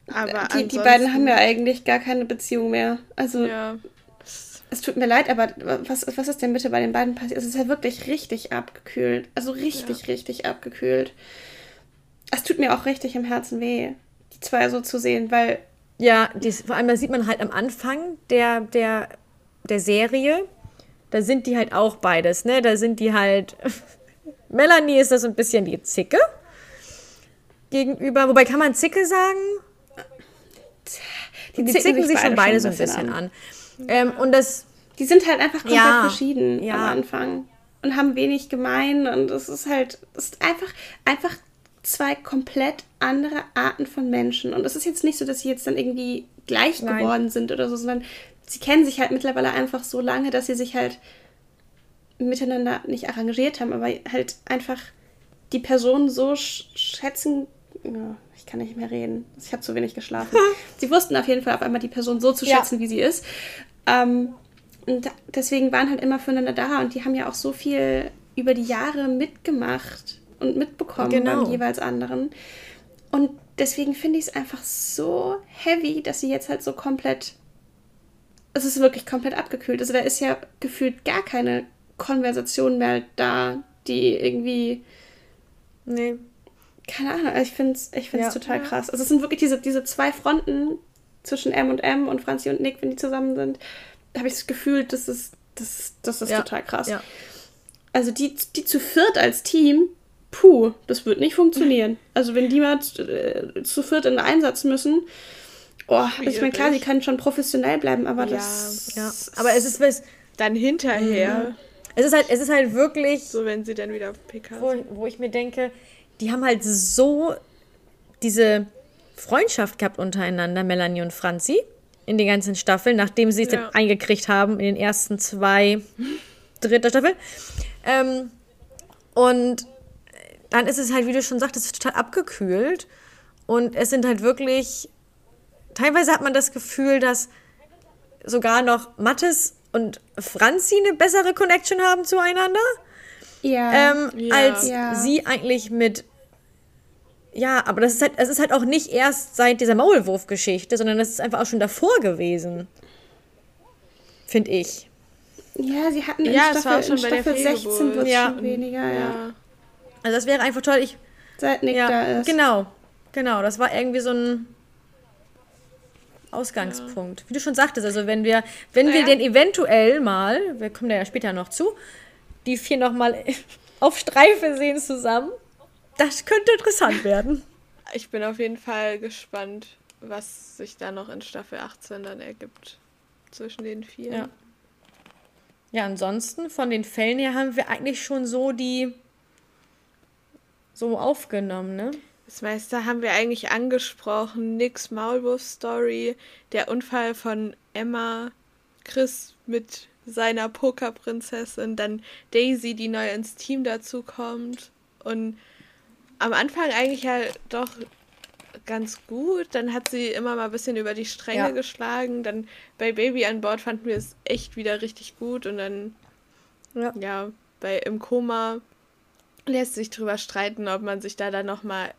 aber die, die beiden haben ja eigentlich gar keine Beziehung mehr. Also ja. es tut mir leid, aber was, was ist denn bitte bei den beiden passiert? Es ist ja wirklich richtig abgekühlt. Also richtig, ja. richtig abgekühlt. Es tut mir auch richtig im Herzen weh, die zwei so zu sehen, weil. Ja, dies, vor allem da sieht man halt am Anfang der, der, der Serie, da sind die halt auch beides, ne? Da sind die halt. Melanie ist das so ein bisschen die Zicke gegenüber. Wobei kann man Zicke sagen? Die, die zicken, sich, sich schon beide so ein bisschen an. an. Ähm, und das. Die sind halt einfach komplett ja, verschieden ja. am Anfang und haben wenig gemein und es ist halt, es ist einfach, einfach zwei komplett andere Arten von Menschen. Und es ist jetzt nicht so, dass sie jetzt dann irgendwie gleich Nein. geworden sind oder so, sondern sie kennen sich halt mittlerweile einfach so lange, dass sie sich halt miteinander nicht arrangiert haben, aber halt einfach die Person so schätzen ich kann nicht mehr reden. Ich habe zu wenig geschlafen. sie wussten auf jeden Fall auf einmal die Person so zu schätzen, ja. wie sie ist. Ähm, und deswegen waren halt immer füreinander da und die haben ja auch so viel über die Jahre mitgemacht und mitbekommen genau. beim jeweils anderen. Und deswegen finde ich es einfach so heavy, dass sie jetzt halt so komplett. Es ist wirklich komplett abgekühlt. Also da ist ja gefühlt gar keine Konversation mehr da, die irgendwie. Nee keine Ahnung, ich finde es ich find's ja. total krass. Also es sind wirklich diese, diese zwei Fronten zwischen M und M und Franzi und Nick, wenn die zusammen sind, da habe ich das Gefühl, das ist, das, das ist ja. total krass. Ja. Also die, die zu viert als Team, puh, das wird nicht funktionieren. Also wenn die mal äh, zu viert in den Einsatz müssen, oh, ich meine, klar, sie können schon professionell bleiben, aber das... Ja, aber es ist... Was, dann hinterher... Mhm. Es ist halt, es ist halt wirklich... So, wenn sie dann wieder auf PK wo, wo ich mir denke, die haben halt so diese Freundschaft gehabt untereinander, Melanie und Franzi, in den ganzen Staffeln, nachdem sie sich ja. dann eingekriegt haben in den ersten zwei, dritter Staffel. Ähm, und dann ist es halt, wie du schon sagtest, total abgekühlt. Und es sind halt wirklich, teilweise hat man das Gefühl, dass sogar noch Mattes und Franzi eine bessere Connection haben zueinander. Ja. Ähm, ja. Als ja. sie eigentlich mit. Ja, aber das ist halt, es ist halt auch nicht erst seit dieser Maulwurf-Geschichte, sondern das ist einfach auch schon davor gewesen. Finde ich. Ja, sie hatten in ja, Staffel, in Staffel 16 wird ja. schon weniger, ja. ja. Also das wäre einfach toll. Ich, Seit Nick ja, da ist. Genau, genau. Das war irgendwie so ein Ausgangspunkt. Ja. Wie du schon sagtest, also wenn wir, wenn naja. wir den eventuell mal, wir kommen da ja später noch zu, die vier nochmal auf Streife sehen zusammen, das könnte interessant werden. Ich bin auf jeden Fall gespannt, was sich da noch in Staffel 18 dann ergibt zwischen den vier. Ja. Ja, ansonsten von den Fällen her haben wir eigentlich schon so die so aufgenommen, ne? Das meiste haben wir eigentlich angesprochen. Nix Maulwurf-Story, der Unfall von Emma, Chris mit seiner Pokerprinzessin, dann Daisy, die neu ins Team dazu kommt. Und am Anfang eigentlich ja doch ganz gut. Dann hat sie immer mal ein bisschen über die Stränge ja. geschlagen. Dann bei Baby an Bord fanden wir es echt wieder richtig gut. Und dann, ja, ja bei Im Koma lässt sich drüber streiten, ob man sich da dann nochmal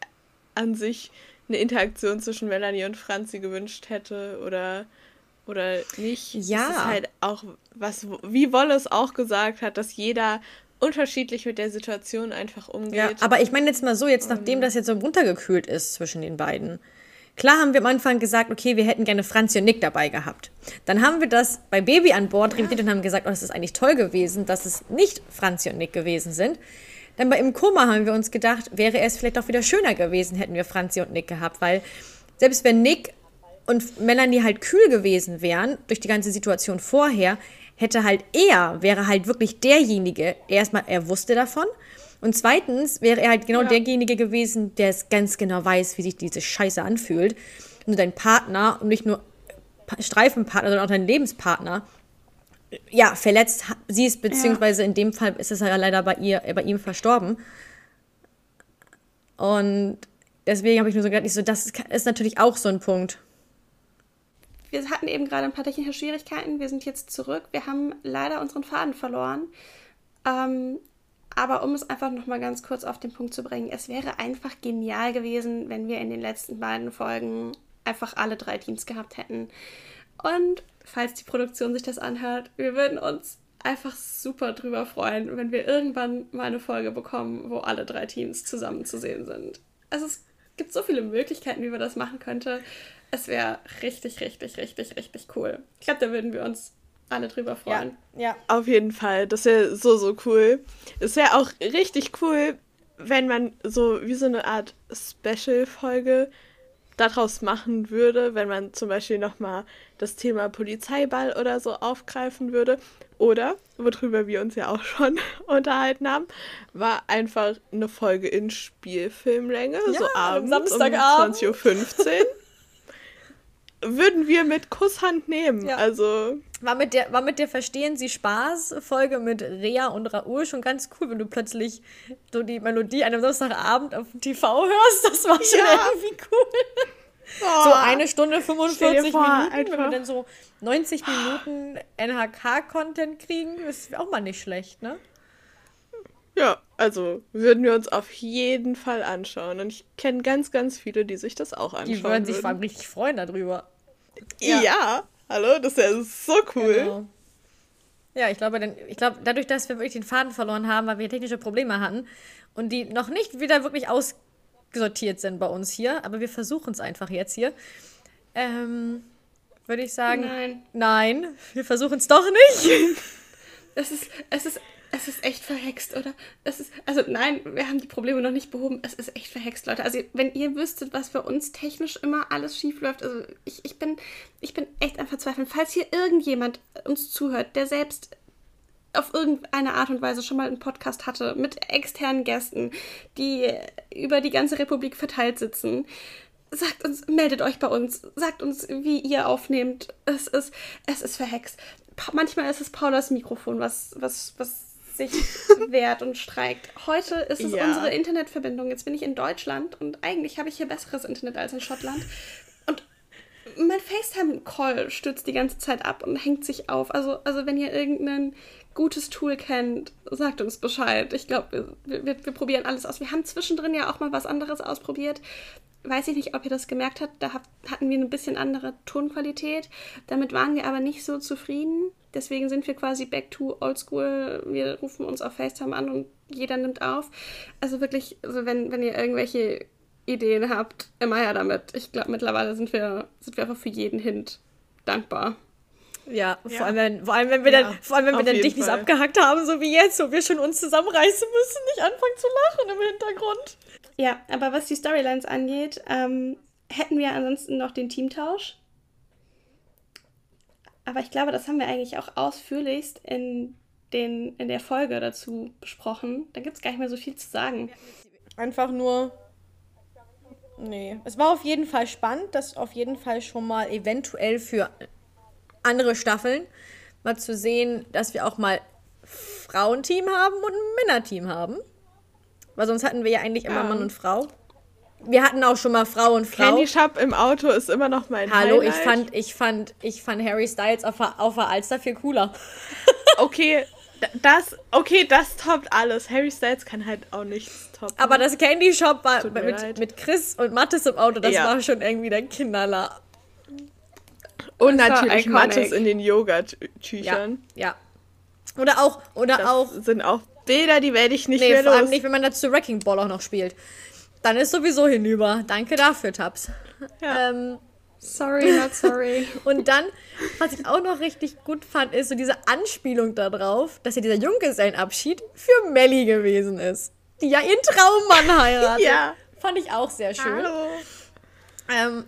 an sich eine Interaktion zwischen Melanie und Franzi gewünscht hätte oder, oder nicht. Ja. Es ist halt auch, was, wie Wallace auch gesagt hat, dass jeder unterschiedlich mit der Situation einfach umgeht. Ja, aber ich meine jetzt mal so, jetzt nachdem das jetzt so runtergekühlt ist zwischen den beiden. Klar haben wir am Anfang gesagt, okay, wir hätten gerne Franzi und Nick dabei gehabt. Dann haben wir das bei Baby an Bord ja. revidiert und haben gesagt, oh, das ist eigentlich toll gewesen, dass es nicht Franzi und Nick gewesen sind. Dann bei Im Koma haben wir uns gedacht, wäre es vielleicht auch wieder schöner gewesen, hätten wir Franzi und Nick gehabt, weil selbst wenn Nick und Melanie halt kühl gewesen wären, durch die ganze Situation vorher, hätte halt er, wäre halt wirklich derjenige, erstmal, er wusste davon. Und zweitens wäre er halt genau ja. derjenige gewesen, der es ganz genau weiß, wie sich diese Scheiße anfühlt. Nur dein Partner und nicht nur Streifenpartner, sondern auch dein Lebenspartner ja, verletzt sie ist, beziehungsweise ja. in dem Fall ist es ja leider bei ihr, bei ihm verstorben. Und deswegen habe ich nur so gedacht, ich so, das ist natürlich auch so ein Punkt. Wir hatten eben gerade ein paar technische Schwierigkeiten. Wir sind jetzt zurück. Wir haben leider unseren Faden verloren. Ähm, aber um es einfach noch mal ganz kurz auf den Punkt zu bringen, es wäre einfach genial gewesen, wenn wir in den letzten beiden Folgen einfach alle drei Teams gehabt hätten. Und falls die Produktion sich das anhört, wir würden uns einfach super drüber freuen, wenn wir irgendwann mal eine Folge bekommen, wo alle drei Teams zusammen zu sehen sind. Also es gibt so viele Möglichkeiten, wie man das machen könnte. Es wäre richtig, richtig, richtig, richtig cool. Ich glaube, da würden wir uns alle drüber freuen. Ja, ja. auf jeden Fall. Das wäre so, so cool. Es wäre auch richtig cool, wenn man so wie so eine Art Special-Folge daraus machen würde, wenn man zum Beispiel nochmal das Thema Polizeiball oder so aufgreifen würde. Oder, worüber wir uns ja auch schon unterhalten haben, war einfach eine Folge in Spielfilmlänge, ja, so abends Samstagabend. um 20.15 Uhr. würden wir mit Kusshand nehmen. Ja. Also. War mit, der, war mit der Verstehen Sie Spaß Folge mit Rea und Raoul schon ganz cool, wenn du plötzlich so die Melodie an einem Samstagabend auf dem TV hörst. Das war schon ja. irgendwie cool. Oh, so eine Stunde 45 vor, Minuten, einfach. wenn wir dann so 90 Minuten NHK-Content kriegen, ist auch mal nicht schlecht, ne? Ja, also würden wir uns auf jeden Fall anschauen. Und ich kenne ganz, ganz viele, die sich das auch anschauen. Die würden sich vor allem richtig freuen darüber. Ja, ja hallo, das ist ja so cool. Genau. Ja, ich glaube, denn, ich glaube, dadurch, dass wir wirklich den Faden verloren haben, weil wir technische Probleme hatten und die noch nicht wieder wirklich ausgesortiert sind bei uns hier, aber wir versuchen es einfach jetzt hier, ähm, würde ich sagen, nein, nein wir versuchen es doch nicht. Es ist, es ist es ist echt verhext, oder? Es ist, also nein, wir haben die Probleme noch nicht behoben. Es ist echt verhext, Leute. Also wenn ihr wüsstet, was für uns technisch immer alles schief läuft, also ich, ich, bin, ich bin echt am Verzweifeln. Falls hier irgendjemand uns zuhört, der selbst auf irgendeine Art und Weise schon mal einen Podcast hatte mit externen Gästen, die über die ganze Republik verteilt sitzen, sagt uns, meldet euch bei uns, sagt uns, wie ihr aufnehmt. Es ist, es ist verhext. Manchmal ist es Paulas Mikrofon, was, was, was sich wehrt und streikt. Heute ist es Ja. unsere Internetverbindung. Jetzt bin ich in Deutschland und eigentlich habe ich hier besseres Internet als in Schottland. Und mein FaceTime-Call stürzt die ganze Zeit ab und hängt sich auf. Also, also wenn ihr irgendein gutes Tool kennt, sagt uns Bescheid. Ich glaube, wir, wir, wir probieren alles aus. Wir haben zwischendrin ja auch mal was anderes ausprobiert. Weiß ich nicht, ob ihr das gemerkt habt. Da hatten wir eine bisschen andere Tonqualität. Damit waren wir aber nicht so zufrieden. Deswegen sind wir quasi back to oldschool. Wir rufen uns auf FaceTime an und jeder nimmt auf. Also wirklich, also wenn, wenn ihr irgendwelche Ideen habt, immer her damit. Ich glaube, mittlerweile sind wir, sind wir einfach für jeden Hint dankbar. Ja, Ja. Vor, allem, wenn, vor allem, wenn wir Ja, dann, vor allem, wenn wir dann dich nicht abgehackt haben, so wie jetzt, wo wir schon uns zusammenreißen müssen, nicht anfangen zu lachen im Hintergrund. Ja, aber was die Storylines angeht, ähm, hätten wir ansonsten noch den Teamtausch. Aber ich glaube, das haben wir eigentlich auch ausführlichst in, den, in der Folge dazu besprochen. Da gibt es gar nicht mehr so viel zu sagen. Einfach nur. Nee. Es war auf jeden Fall spannend, das auf jeden Fall schon mal eventuell für andere Staffeln mal zu sehen, dass wir auch mal Frauenteam haben und ein Männerteam haben. Weil sonst hatten wir ja eigentlich immer Ja. Mann und Frau. Wir hatten auch schon mal Frau und Frau. Candy Shop im Auto ist immer noch mein Hallo, ich Highlight. fand, ich fand, ich fand Harry Styles auf der, auf der Alster viel cooler. Okay, das, okay, das toppt alles. Harry Styles kann halt auch nichts toppen. Aber das Candy Shop war mit, mit Chris und Mattes im Auto, das Ja. war schon irgendwie der Kinderler. Und Das natürlich. Mattes in den Ja, Yoga-Tüchern. ja. Oder auch, oder Das auch, sind auch Bilder, die werde ich nicht nee, mehr vor allem los. nicht, wenn man dazu Wrecking Ball auch noch spielt. Dann ist sowieso hinüber. Danke dafür, Tabs. Ja. Ähm, Sorry, not sorry. und dann, was ich auch noch richtig gut fand, ist so diese Anspielung darauf, dass ja dieser Junggesellenabschied für Melly gewesen ist. Die ja ihren Traummann heiratet. Ja. Fand ich auch sehr schön. Hallo. Ähm,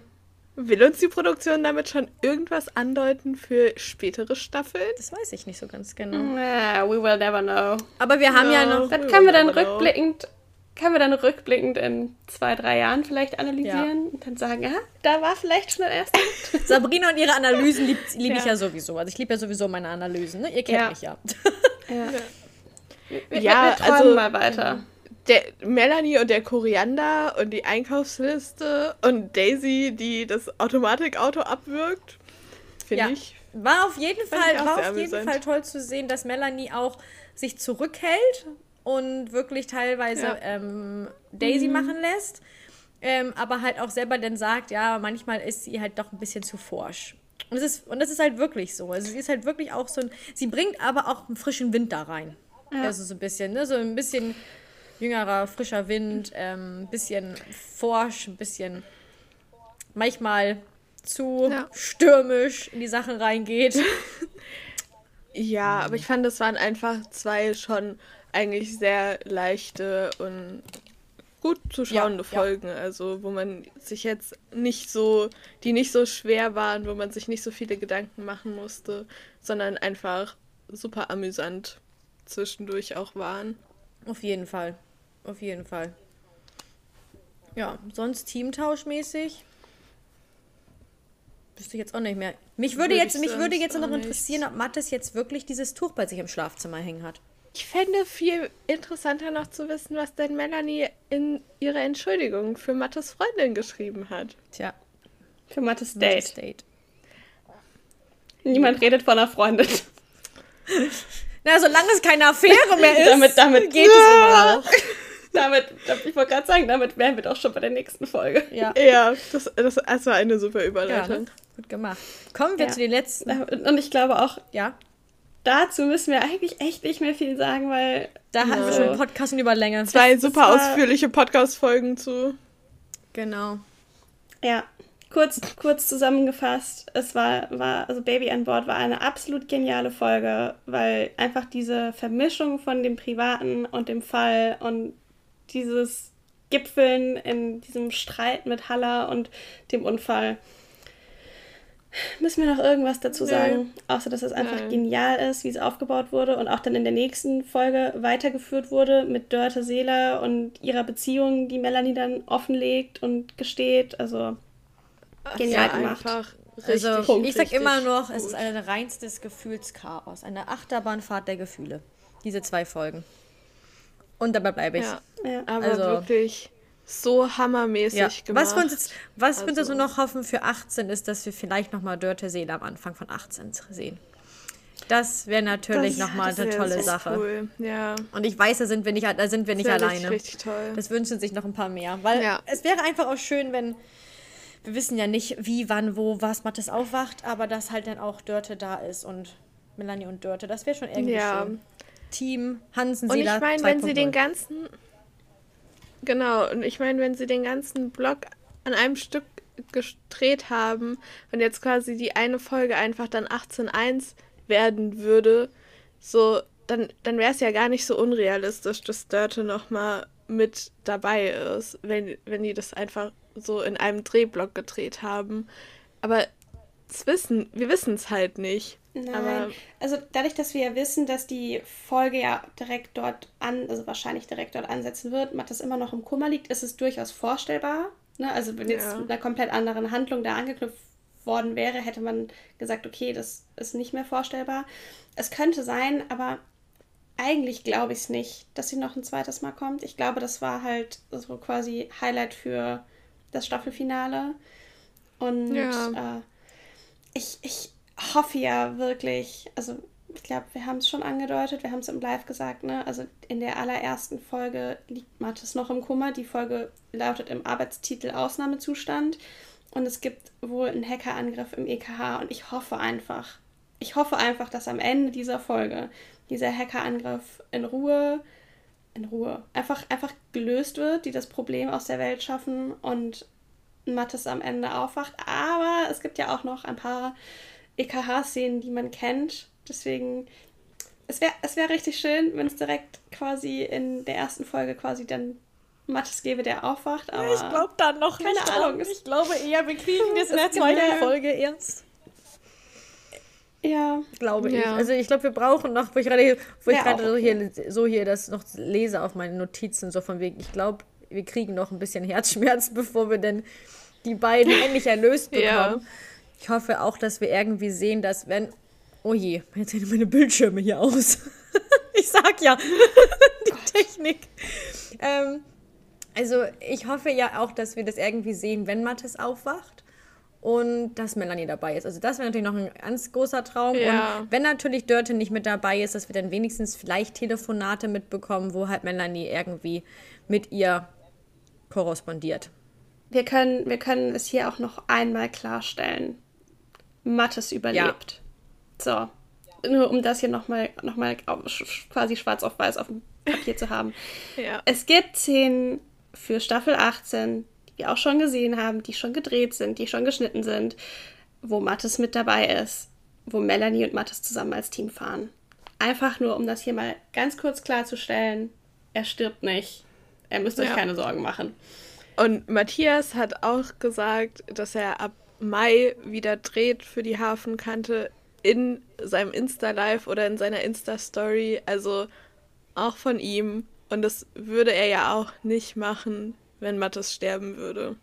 Will uns die Produktion damit schon irgendwas andeuten für spätere Staffeln? das weiß ich nicht so ganz genau. Yeah, we will never know. Aber wir haben ja No. noch. Das können wir dann never know. Können wir dann rückblickend in zwei, drei Jahren vielleicht analysieren und dann sagen, ja, da war vielleicht schon der erste. Sabrina und ihre Analysen liebe lieb ich Ja. ja sowieso. Also ich liebe ja sowieso meine Analysen. Ne? Ihr kennt Ja. mich ja. Ja, wir, Ja, wir also- mal weiter. Der Melanie und der Koriander und die Einkaufsliste und Daisy, die das Automatikauto abwirkt. Finde Ja. ich. War auf jeden Fall, war auf jeden amüsant. Fall toll zu sehen, dass Melanie auch sich zurückhält und wirklich teilweise Ja. ähm, Daisy machen lässt. Ähm, aber halt auch selber dann sagt, ja, manchmal ist sie halt doch ein bisschen zu forsch. Und das ist, und das ist halt wirklich so. Also sie ist halt wirklich auch so ein. Sie bringt aber auch einen frischen Wind da rein. Also so ein bisschen, ne? So ein bisschen jüngerer, frischer Wind, ähm, ein bisschen forsch, ein bisschen manchmal zu Ja. stürmisch in die Sachen reingeht. Ja, aber ich fand, das waren einfach zwei schon eigentlich sehr leichte und gut zu schauende Ja, ja. Folgen. Also, wo man sich jetzt nicht so, die nicht so schwer waren, wo man sich nicht so viele Gedanken machen musste, sondern einfach super amüsant zwischendurch auch waren. Auf jeden Fall. Auf jeden Fall. Ja, sonst Teamtauschmäßig. Wüsste ich jetzt auch nicht mehr. Mich würde Würde jetzt, ich mich würde jetzt noch interessieren, ob Mattes jetzt wirklich dieses Tuch bei sich im Schlafzimmer hängen hat. Ich fände viel interessanter noch zu wissen, was denn Melanie in ihrer Entschuldigung für Mattes Freundin geschrieben hat. Tja, Für Mattes Mattes Date. Date. Niemand redet von einer Freundin. Na, solange es keine Affäre mehr ist, Damit- damit- geht es immer noch. damit, ich wollte gerade sagen, damit wären wir doch schon bei der nächsten Folge. Ja. Ja, das, das, das war eine super ja Überleitung. ne? Gut gemacht. Kommen wir Ja. zu den letzten. Und ich glaube auch, Ja, dazu müssen wir eigentlich echt nicht mehr viel sagen, weil da hatten wir schon einen Podcast über Länge. Zwei Das super ausführliche Podcast-Folgen zu. Genau. Ja, kurz, kurz zusammengefasst, es war, war, also Baby an Bord war eine absolut geniale Folge, weil einfach diese Vermischung von dem Privaten und dem Fall und dieses Gipfeln in diesem Streit mit Halla und dem Unfall. Müssen wir noch irgendwas dazu Nee. sagen? Außer, dass es einfach Nein. genial ist, wie es aufgebaut wurde und auch dann in der nächsten Folge weitergeführt wurde mit Dörte Seeler und ihrer Beziehung, die Melanie dann offenlegt und gesteht. Also genial Ja, gemacht. einfach Also, richtig. Punkt, ich sag richtig immer noch, es ist ein reinstes Gefühlschaos, eine Achterbahnfahrt der Gefühle. Diese zwei Folgen. Und dabei bleibe ich. Ja, ja. aber also, wirklich so hammermäßig ja. gemacht. Was wir uns jetzt, was also. wir so noch hoffen für 18 ist, dass wir vielleicht nochmal Dörte Seele am Anfang von 18 sehen. Das wäre natürlich nochmal eine tolle Sache. Cool. Ja. Und ich weiß, da sind wir nicht, da sind wir nicht alleine. Richtig, richtig toll. Das wünschen sich noch ein paar mehr. Weil ja. es wäre einfach auch schön, wenn. Wir wissen ja nicht, wie, wann, wo, was Mattes aufwacht, aber dass halt dann auch Dörte da ist und Melanie und Dörte. Das wäre schon irgendwie ja. schön. Team Hansen, Und ich meine, wenn sie den ganzen. Genau, und ich meine, wenn sie den ganzen Blog an einem Stück gedreht haben und jetzt quasi die eine Folge einfach dann 18.1 werden würde, so, dann, dann wäre es ja gar nicht so unrealistisch, dass Dörte nochmal mit dabei ist, wenn, wenn die das einfach so in einem Drehblock gedreht haben. Aber wissen, wir wissen es halt nicht. Nein. Aber also dadurch, dass wir ja wissen, dass die Folge ja direkt dort an, also wahrscheinlich direkt dort ansetzen wird, macht das immer noch im Kummer liegt, ist es durchaus vorstellbar. Ne? Also wenn jetzt ja. mit einer komplett anderen Handlung da angeknüpft worden wäre, hätte man gesagt, okay, das ist nicht mehr vorstellbar. Es könnte sein, aber eigentlich glaube ich es nicht, dass sie noch ein zweites Mal kommt. Ich glaube, das war halt so quasi Highlight für das Staffelfinale. Und ja. äh, ich, ich hoffe ja wirklich, also ich glaube, wir haben es schon angedeutet, wir haben es im Live gesagt, ne? Also in der allerersten Folge liegt Mathis noch im Kummer. Die Folge lautet im Arbeitstitel Ausnahmezustand. Und es gibt wohl einen Hackerangriff im EKH. Und ich hoffe einfach, ich hoffe einfach, dass am Ende dieser Folge dieser Hackerangriff in Ruhe, in Ruhe, einfach, einfach gelöst wird, die das Problem aus der Welt schaffen und Mathis am Ende aufwacht. Aber es gibt ja auch noch ein paar EKH-Szenen, die man kennt. Deswegen, es wäre es wär richtig schön, wenn es direkt quasi in der ersten Folge quasi dann Mathis gäbe, der aufwacht. Aber ich glaube da noch keine nicht. Ahnung. Ich glaube eher, wir kriegen das in der zweiten Folge erst. Ja. Glaube ja. ich. Also ich glaube, wir brauchen noch, wo ich gerade, wo ich gerade so, hier, so hier das noch lese auf meinen Notizen, so von wegen, ich glaube, wir kriegen noch ein bisschen Herzschmerz, bevor wir denn die beiden endlich erlöst bekommen. Ja. Ich hoffe auch, dass wir irgendwie sehen, dass wenn. Oh je, jetzt sehen meine Bildschirme hier aus. ich sag ja, die Technik. Ähm, also ich hoffe ja auch, dass wir das irgendwie sehen, wenn Mathis aufwacht und dass Melanie dabei ist. Also das wäre natürlich noch ein ganz großer Traum. Ja. Und wenn natürlich Dörte nicht mit dabei ist, dass wir dann wenigstens vielleicht Telefonate mitbekommen, wo halt Melanie irgendwie mit ihr korrespondiert. Wir können, wir können es hier auch noch einmal klarstellen. Mattes überlebt. Ja. So. Nur um das hier nochmal noch mal quasi schwarz auf weiß auf dem Papier zu haben. ja. Es gibt Szenen für Staffel 18, die wir auch schon gesehen haben, die schon gedreht sind, die schon geschnitten sind, wo Mattes mit dabei ist, wo Melanie und Mattes zusammen als Team fahren. Einfach nur, um das hier mal ganz kurz klarzustellen, er stirbt nicht. Er müsst euch ja. keine Sorgen machen. Und Matthias hat auch gesagt, dass er ab Mai wieder dreht für die Hafenkante in seinem Insta-Live oder in seiner Insta-Story. Also auch von ihm. Und das würde er ja auch nicht machen, wenn Mattes sterben würde.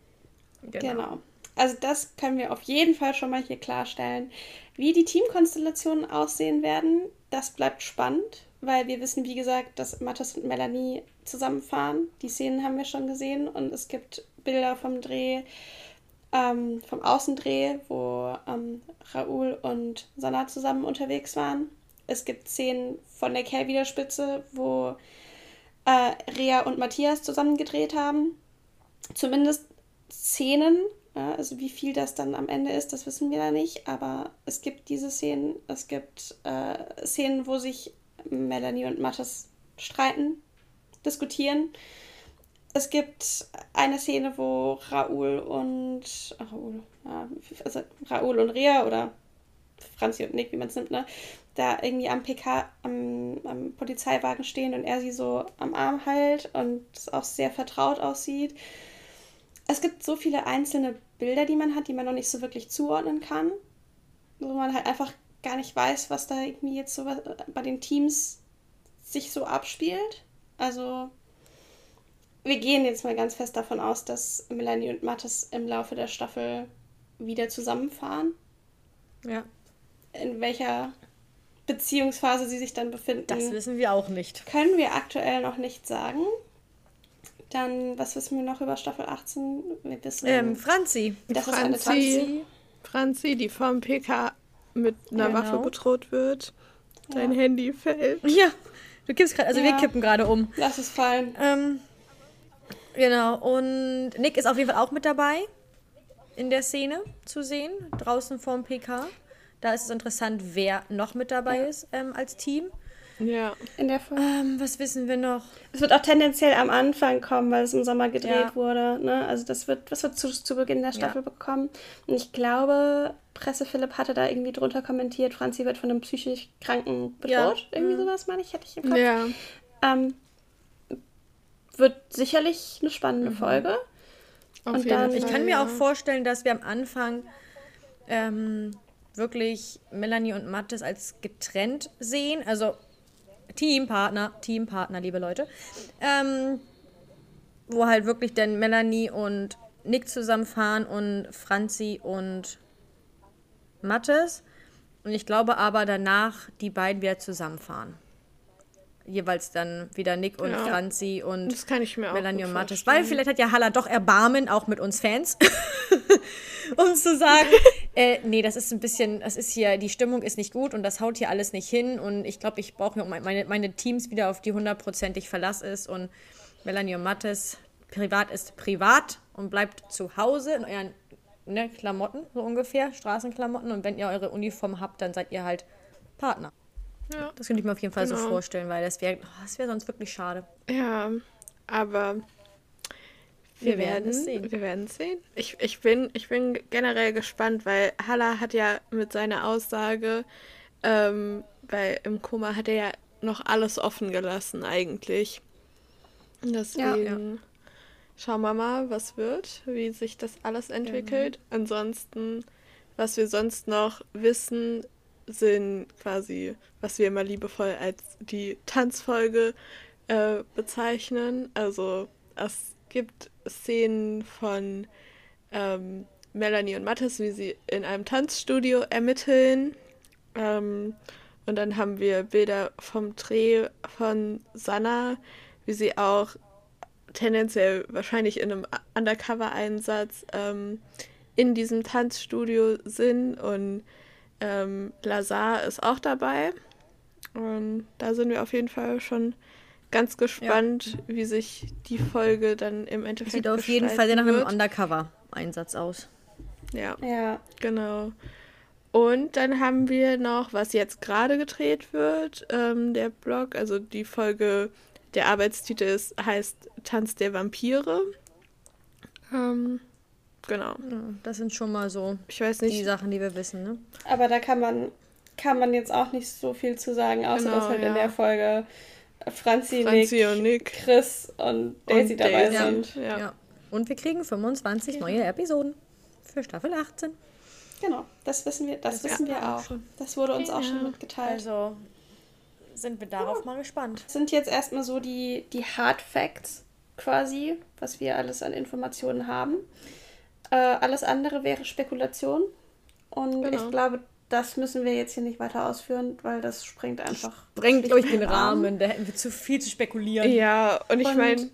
Genau. genau. Also das können wir auf jeden Fall schon mal hier klarstellen. Wie die Teamkonstellationen aussehen werden, das bleibt spannend, weil wir wissen, wie gesagt, dass Mattes und Melanie zusammenfahren. Die Szenen haben wir schon gesehen und es gibt Bilder vom Dreh ähm, vom Außendreh, wo ähm, Raoul und Sanna zusammen unterwegs waren. Es gibt Szenen von der Kelwiderspitze, wo äh, Rea und Matthias zusammen gedreht haben. Zumindest Szenen, ja, also wie viel das dann am Ende ist, das wissen wir da nicht, aber es gibt diese Szenen. Es gibt äh, Szenen, wo sich Melanie und Mattes streiten, diskutieren es gibt eine Szene, wo Raoul und Raoul, also Raoul und Rea oder Franzi und Nick, wie man es nimmt, ne, da irgendwie am PK, am, am, Polizeiwagen stehen und er sie so am Arm hält und auch sehr vertraut aussieht. Es gibt so viele einzelne Bilder, die man hat, die man noch nicht so wirklich zuordnen kann, wo man halt einfach gar nicht weiß, was da irgendwie jetzt so bei den Teams sich so abspielt. Also wir gehen jetzt mal ganz fest davon aus, dass Melanie und Mattes im Laufe der Staffel wieder zusammenfahren. Ja. In welcher Beziehungsphase sie sich dann befinden. Das wissen wir auch nicht. Können wir aktuell noch nicht sagen. Dann, was wissen wir noch über Staffel 18? Wir wissen, ähm, Franzi. Das Franzi, ist eine Franzi. Franzi, die vom PK mit einer Genau. Waffe bedroht wird. Dein Ja. Handy fällt. Ja, du kippst gerade, also wir Ja. kippen gerade um. Lass es fallen. Ähm, genau, und Nick ist auf jeden Fall auch mit dabei in der Szene zu sehen, draußen vorm PK. Da ist es interessant, wer noch mit dabei ist ähm, als Team. Ja. In der Folge. Ähm, was wissen wir noch? Es wird auch tendenziell am Anfang kommen, weil es im Sommer gedreht Ja. wurde. Ne? Also das wird, das wird zu, zu Beginn der Staffel bekommen. Und ich glaube, Presse Philipp hatte da irgendwie drunter kommentiert, Franzi wird von einem psychisch Kranken Ja. bedroht. Irgendwie sowas, meine ich, hätte ich im Kopf. Ja. Ähm, wird sicherlich eine spannende Folge. Auf Und jeden dann- Fall. Ich kann mir ja. auch vorstellen, dass wir am Anfang ähm, wirklich Melanie und Mattes als getrennt sehen. Also Teampartner, Teampartner, liebe Leute. Ähm, wo halt wirklich dann Melanie und Nick zusammenfahren und Franzi und Mattes. Und ich glaube aber danach die beiden wieder zusammenfahren. Jeweils dann wieder Nick und Ja. Franzi und Das kann ich mir Melanie und Mattes. vorstellen. Weil vielleicht hat ja Halla doch Erbarmen, auch mit uns Fans. um zu sagen, äh, nee, das ist ein bisschen, das ist hier, die Stimmung ist nicht gut und das haut hier alles nicht hin. Und ich glaube, ich brauche mir meine, meine Teams wieder, auf die hundertprozentig Verlass ist. Und Melanie und Mattes, privat ist privat und bleibt zu Hause in euren ne, Klamotten, so ungefähr, Straßenklamotten. Und wenn ihr eure Uniform habt, dann seid ihr halt Partner. Ja. Das könnte ich mir auf jeden Fall so Genau. vorstellen, weil das wäre oh, das wär sonst wirklich schade. Ja, aber Wir wir, werden werden es sehen. Wir werden sehen. Ich, ich, bin, ich bin generell gespannt, weil Halla hat ja mit seiner Aussage, ähm, weil im Koma hat er ja noch alles offen gelassen eigentlich. Deswegen schauen wir mal, was wird, wie sich das alles entwickelt. Ansonsten, was wir sonst noch wissen, sind quasi, was wir immer liebevoll als die Tanzfolge äh, bezeichnen. Also es gibt Szenen von ähm, Melanie und Mattes, wie sie in einem Tanzstudio ermitteln. Ähm, und dann haben wir Bilder vom Dreh von Sanna, wie sie auch tendenziell wahrscheinlich in einem Undercover-Einsatz ähm, in diesem Tanzstudio sind und ähm, Lazar ist auch dabei. Und da sind wir auf jeden Fall schon ganz gespannt, wie sich die Folge dann im Endeffekt Sieht auf jeden Fall sehr nach einem. Undercover-Einsatz aus. Ja, Ja. genau. Und dann haben wir noch, was jetzt gerade gedreht wird, ähm, der Blog, also die Folge, der Arbeitstitel ist, heißt Tanz der Vampire. Ähm, genau. Das sind schon mal so Ich weiß die nicht, Sachen, die wir wissen, ne? Aber da kann man, kann man jetzt auch nicht so viel zu sagen, außer Genau, dass halt in ja. der Folge Franzi, Franzi Nick, und Nick Chris und Daisy und dabei Daisy. sind. Ja. Ja. Und wir kriegen 25 neue Episoden für Staffel 18. Genau, das wissen wir, das, Das wissen wir auch. schon. Das wurde uns auch schon mitgeteilt. Also sind wir darauf mal gespannt. Das sind jetzt erstmal so die, die Hard Facts quasi, was wir alles an Informationen haben. Äh, alles andere wäre Spekulation. Und Genau. ich glaube, das müssen wir jetzt hier nicht weiter ausführen, weil das sprengt einfach. Bringt schlicht euch den den Rahmen, da hätten wir zu viel zu spekulieren. Ja, und ich meine,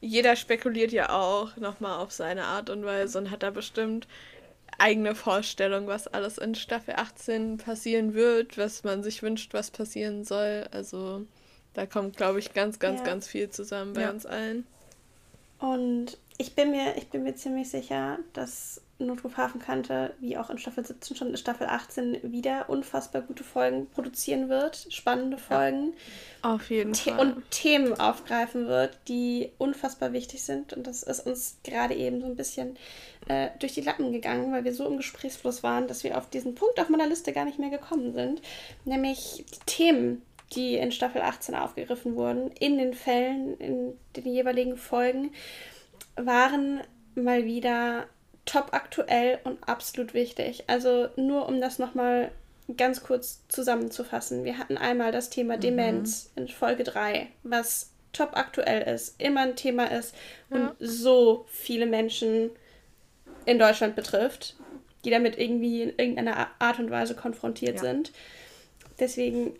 jeder spekuliert ja auch nochmal auf seine Art und Weise und hat da bestimmt eigene Vorstellung, was alles in Staffel 18 passieren wird, was man sich wünscht, was passieren soll. Also da kommt, glaube ich, ganz, ganz, Ja. ganz viel zusammen bei Ja. uns allen. Und ich bin mir, ich bin mir ziemlich sicher, dass Notruf Hafenkante, wie auch in Staffel 17 schon in Staffel 18, wieder unfassbar gute Folgen produzieren wird, spannende Folgen Auf jeden The Fall. und Themen aufgreifen wird, die unfassbar wichtig sind. Und das ist uns gerade eben so ein bisschen äh, durch die Lappen gegangen, weil wir so im Gesprächsfluss waren, dass wir auf diesen Punkt auf meiner Liste gar nicht mehr gekommen sind. Nämlich die Themen, die in Staffel 18 aufgegriffen wurden, in den Fällen, in den jeweiligen Folgen, waren mal wieder top aktuell und absolut wichtig. Also nur um das nochmal ganz kurz zusammenzufassen. Wir hatten einmal das Thema Demenz in Folge 3, was top aktuell ist, immer ein Thema ist und so viele Menschen in Deutschland betrifft, die damit irgendwie in irgendeiner Art und Weise konfrontiert Ja. sind. deswegen,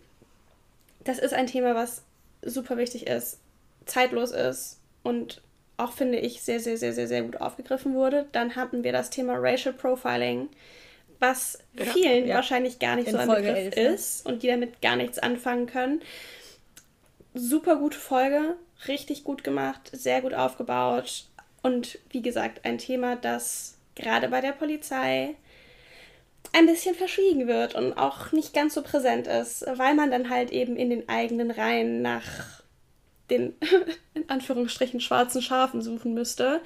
das ist ein Thema, was super wichtig ist, zeitlos ist und auch, finde ich, sehr, sehr, sehr, sehr, sehr gut aufgegriffen wurde. Dann hatten wir das Thema Racial Profiling, was ja, vielen ja. wahrscheinlich gar nicht In so ein Folge Begriff 11, ist und die damit gar nichts anfangen können. Super gute Folge, richtig gut gemacht, sehr gut aufgebaut und wie gesagt, ein Thema, das gerade bei der Polizei ein bisschen verschwiegen wird und auch nicht ganz so präsent ist, weil man dann halt eben in den eigenen Reihen nach den in Anführungsstrichen schwarzen Schafen suchen müsste,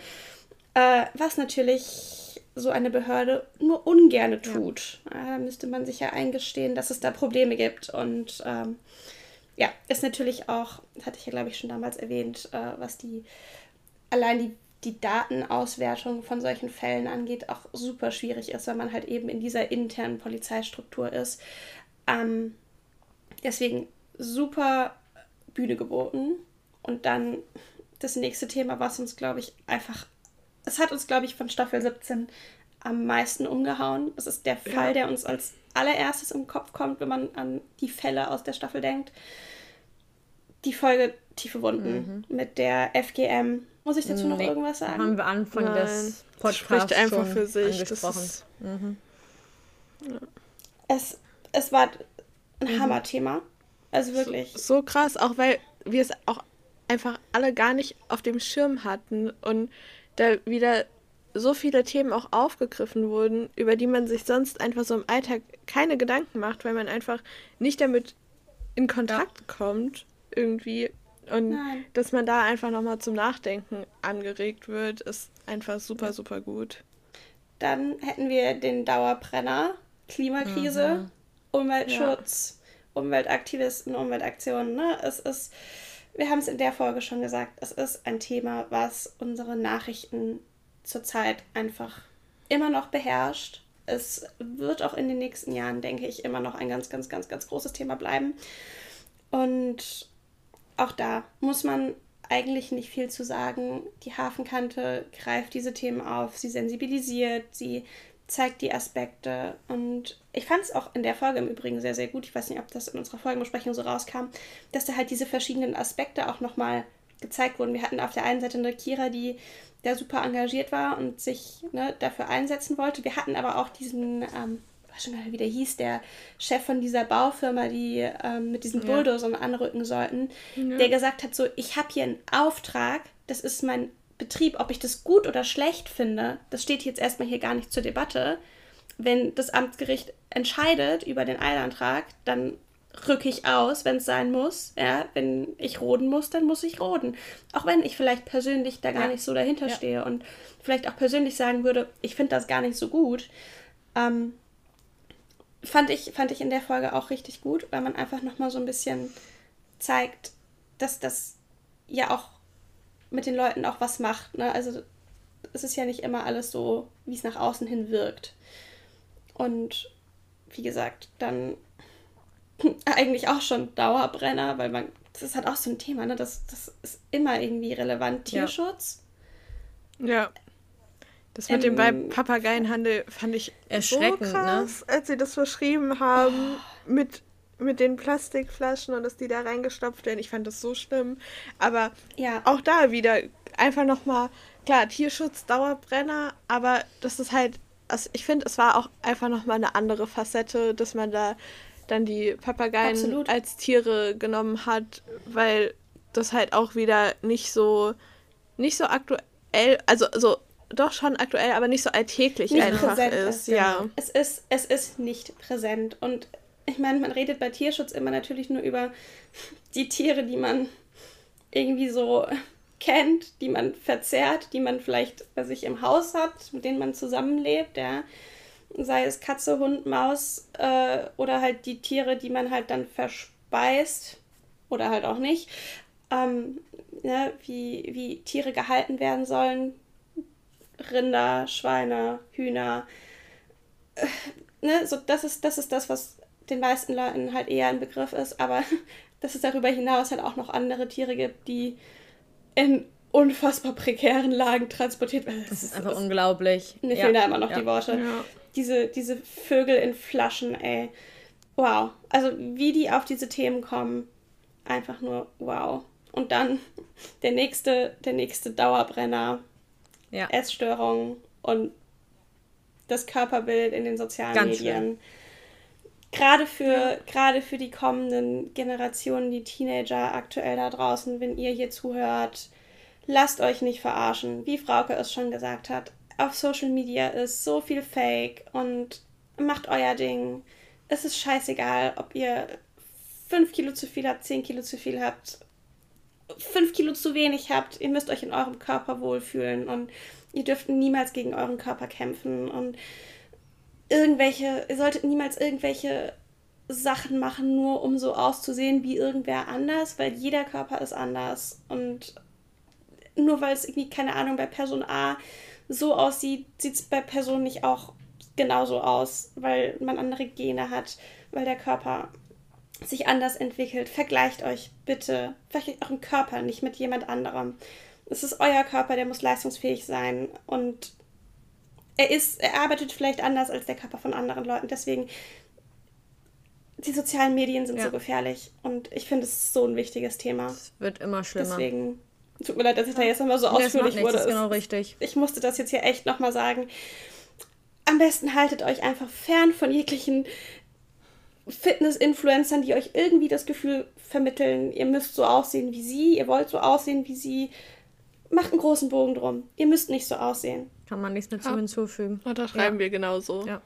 äh, was natürlich so eine Behörde nur ungerne tut. Ja. Da müsste man sich ja eingestehen, dass es da Probleme gibt und ähm, ja, ist natürlich auch, hatte ich ja glaube ich schon damals erwähnt, äh, was die allein die die Datenauswertung von solchen Fällen angeht, auch super schwierig ist, weil man halt eben in dieser internen Polizeistruktur ist. Ähm, deswegen super Bühne geboten. Und dann das nächste Thema, was uns, glaube ich, einfach, es hat uns, glaube ich, von Staffel 17 am meisten umgehauen. Das ist der Fall, ja. der uns als allererstes im Kopf kommt, wenn man an die Fälle aus der Staffel denkt. Die Folge Tiefe Wunden mhm. mit der FGM muss ich dazu noch nee, irgendwas sagen? Haben wir Anfang Nein. des Podcasts spricht einfach für sich. Angesprochen. Ist, mhm. ja. es, es war ein mhm. Hammerthema. Also wirklich. So, so krass, auch weil wir es auch einfach alle gar nicht auf dem Schirm hatten und da wieder so viele Themen auch aufgegriffen wurden, über die man sich sonst einfach so im Alltag keine Gedanken macht, weil man einfach nicht damit in Kontakt ja. kommt irgendwie und Nein. dass man da einfach nochmal zum Nachdenken angeregt wird, ist einfach super, super gut. Dann hätten wir den Dauerbrenner, Klimakrise, mhm. Umweltschutz, ja. Umweltaktivisten, Umweltaktionen. Ne? Es ist, wir haben es in der Folge schon gesagt, es ist ein Thema, was unsere Nachrichten zurzeit einfach immer noch beherrscht. Es wird auch in den nächsten Jahren, denke ich, immer noch ein ganz, ganz, ganz, ganz großes Thema bleiben. Und auch da muss man eigentlich nicht viel zu sagen. Die Hafenkante greift diese Themen auf, sie sensibilisiert, sie zeigt die Aspekte. Und ich fand es auch in der Folge im Übrigen sehr, sehr gut. Ich weiß nicht, ob das in unserer Folgenbesprechung so rauskam, dass da halt diese verschiedenen Aspekte auch nochmal gezeigt wurden. Wir hatten auf der einen Seite eine Kira, die da super engagiert war und sich ne, dafür einsetzen wollte. Wir hatten aber auch diesen ähm, weiß schon gar nicht, wie der hieß, der Chef von dieser Baufirma, die ähm, mit diesen Bulldozern ja. anrücken sollten, ja. der gesagt hat, so, ich habe hier einen Auftrag, das ist mein Betrieb, ob ich das gut oder schlecht finde, das steht jetzt erstmal hier gar nicht zur Debatte. Wenn das Amtsgericht entscheidet über den Eilantrag, dann rücke ich aus, wenn es sein muss. Ja, wenn ich roden muss, dann muss ich roden. Auch wenn ich vielleicht persönlich da gar ja. nicht so dahinter ja. stehe und vielleicht auch persönlich sagen würde, ich finde das gar nicht so gut. Ähm, fand ich, fand ich in der Folge auch richtig gut, weil man einfach nochmal so ein bisschen zeigt, dass das ja auch mit den Leuten auch was macht. Ne? Also es ist ja nicht immer alles so, wie es nach außen hin wirkt. Und wie gesagt, dann eigentlich auch schon Dauerbrenner, weil man, das ist halt auch so ein Thema, ne? Das, das ist immer irgendwie relevant. Tierschutz. Ja. ja. Das mit ähm, dem Papageienhandel fand ich erschreckend, so ne? krass, ne? als sie das verschrieben haben oh. mit, mit den Plastikflaschen und dass die da reingestopft werden. Ich fand das so schlimm. Aber ja. auch da wieder einfach nochmal, klar, Tierschutz, Dauerbrenner, aber das ist halt, also ich finde, es war auch einfach nochmal eine andere Facette, dass man da dann die Papageien Absolut. als Tiere genommen hat, weil das halt auch wieder nicht so, nicht so aktuell, also so doch schon aktuell, aber nicht so alltäglich nicht einfach ist. Ja. Es ist. Es ist nicht präsent. Und ich meine, man redet bei Tierschutz immer natürlich nur über die Tiere, die man irgendwie so kennt, die man verzehrt, die man vielleicht bei sich im Haus hat, mit denen man zusammenlebt, ja. Sei es Katze, Hund, Maus äh, oder halt die Tiere, die man halt dann verspeist oder halt auch nicht. Ähm, ne, wie, wie Tiere gehalten werden sollen, Rinder, Schweine, Hühner. Äh, ne, so, das, ist, das ist das, was den meisten Leuten halt eher ein Begriff ist, aber dass es darüber hinaus halt auch noch andere Tiere gibt, die in unfassbar prekären Lagen transportiert werden. Das, das ist einfach das, unglaublich. Mir ja. fehlen da immer noch ja. die Worte. Ja. Diese, diese Vögel in Flaschen, ey. wow. Also wie die auf diese Themen kommen, einfach nur wow. Und dann der nächste, der nächste Dauerbrenner, ja. Essstörungen und das Körperbild in den sozialen Ganz Medien. Schlimm. Gerade für, gerade für die kommenden Generationen, die Teenager aktuell da draußen, wenn ihr hier zuhört, lasst euch nicht verarschen. Wie Frauke es schon gesagt hat, auf Social Media ist so viel Fake und macht euer Ding. Es ist scheißegal, ob ihr 5 Kilo zu viel habt, 10 Kilo zu viel habt, 5 Kilo zu wenig habt. Ihr müsst euch in eurem Körper wohlfühlen und ihr dürft niemals gegen euren Körper kämpfen und irgendwelche, ihr solltet niemals irgendwelche Sachen machen, nur um so auszusehen wie irgendwer anders, weil jeder Körper ist anders. Und nur weil es irgendwie, keine Ahnung, bei Person A so aussieht, sieht es bei Person nicht auch genauso aus, weil man andere Gene hat, weil der Körper sich anders entwickelt. Vergleicht euch bitte, vergleicht euren Körper nicht mit jemand anderem. Es ist euer Körper, der muss leistungsfähig sein und er ist, er arbeitet vielleicht anders als der Körper von anderen Leuten. Deswegen, die sozialen Medien sind ja. so gefährlich und ich finde, es ist so ein wichtiges Thema. Es wird immer schlimmer. Deswegen, tut mir leid, dass ich da jetzt nochmal so nee, ausführlich wurde. Das ist genau richtig. Ich musste das jetzt hier echt nochmal sagen. Am besten haltet euch einfach fern von jeglichen Fitness-Influencern, die euch irgendwie das Gefühl vermitteln, ihr müsst so aussehen wie sie, ihr wollt so aussehen wie sie. Macht einen großen Bogen drum. Ihr müsst nicht so aussehen. Kann man nichts mehr zu hinzufügen. Da schreiben ja. wir genauso. Ja.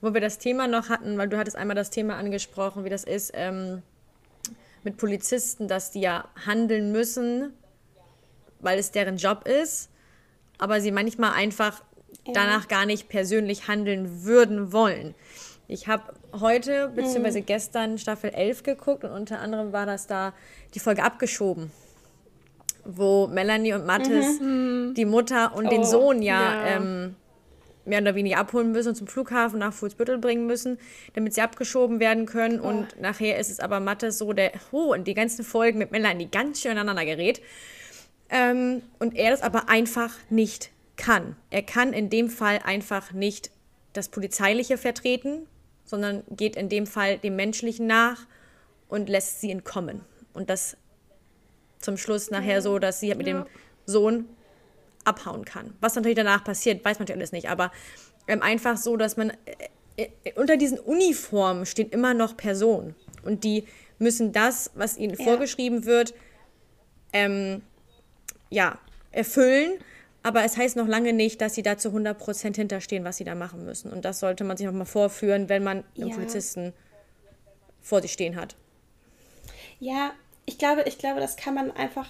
Wo wir das Thema noch hatten, weil du hattest einmal das Thema angesprochen, wie das ist ähm, mit Polizisten, dass die ja handeln müssen, weil es deren Job ist, aber sie manchmal einfach ja. danach gar nicht persönlich handeln würden wollen. Ich habe heute bzw. Mhm. gestern Staffel 11 geguckt und unter anderem war das da die Folge abgeschoben wo Melanie und Mathis mhm. die Mutter und oh, den Sohn ja, ja. Ähm, mehr oder weniger abholen müssen und zum Flughafen nach Fuhlsbüttel bringen müssen, damit sie abgeschoben werden können. Oh. Und nachher ist es aber Mathis so, der oh, in die ganzen Folgen mit Melanie ganz schön aneinander gerät. Ähm, und er das aber einfach nicht kann. Er kann in dem Fall einfach nicht das Polizeiliche vertreten, sondern geht in dem Fall dem Menschlichen nach und lässt sie entkommen. Und das zum Schluss nachher so, dass sie halt mit ja. dem Sohn abhauen kann. Was natürlich danach passiert, weiß man natürlich alles nicht, aber ähm, einfach so, dass man äh, äh, unter diesen Uniformen stehen immer noch Personen und die müssen das, was ihnen ja. vorgeschrieben wird, ähm, ja, erfüllen. Aber es heißt noch lange nicht, dass sie da zu 100% hinterstehen, was sie da machen müssen. Und das sollte man sich noch mal vorführen, wenn man einen ja. Polizisten vor sich stehen hat. Ja, ich glaube, ich glaube, das kann man einfach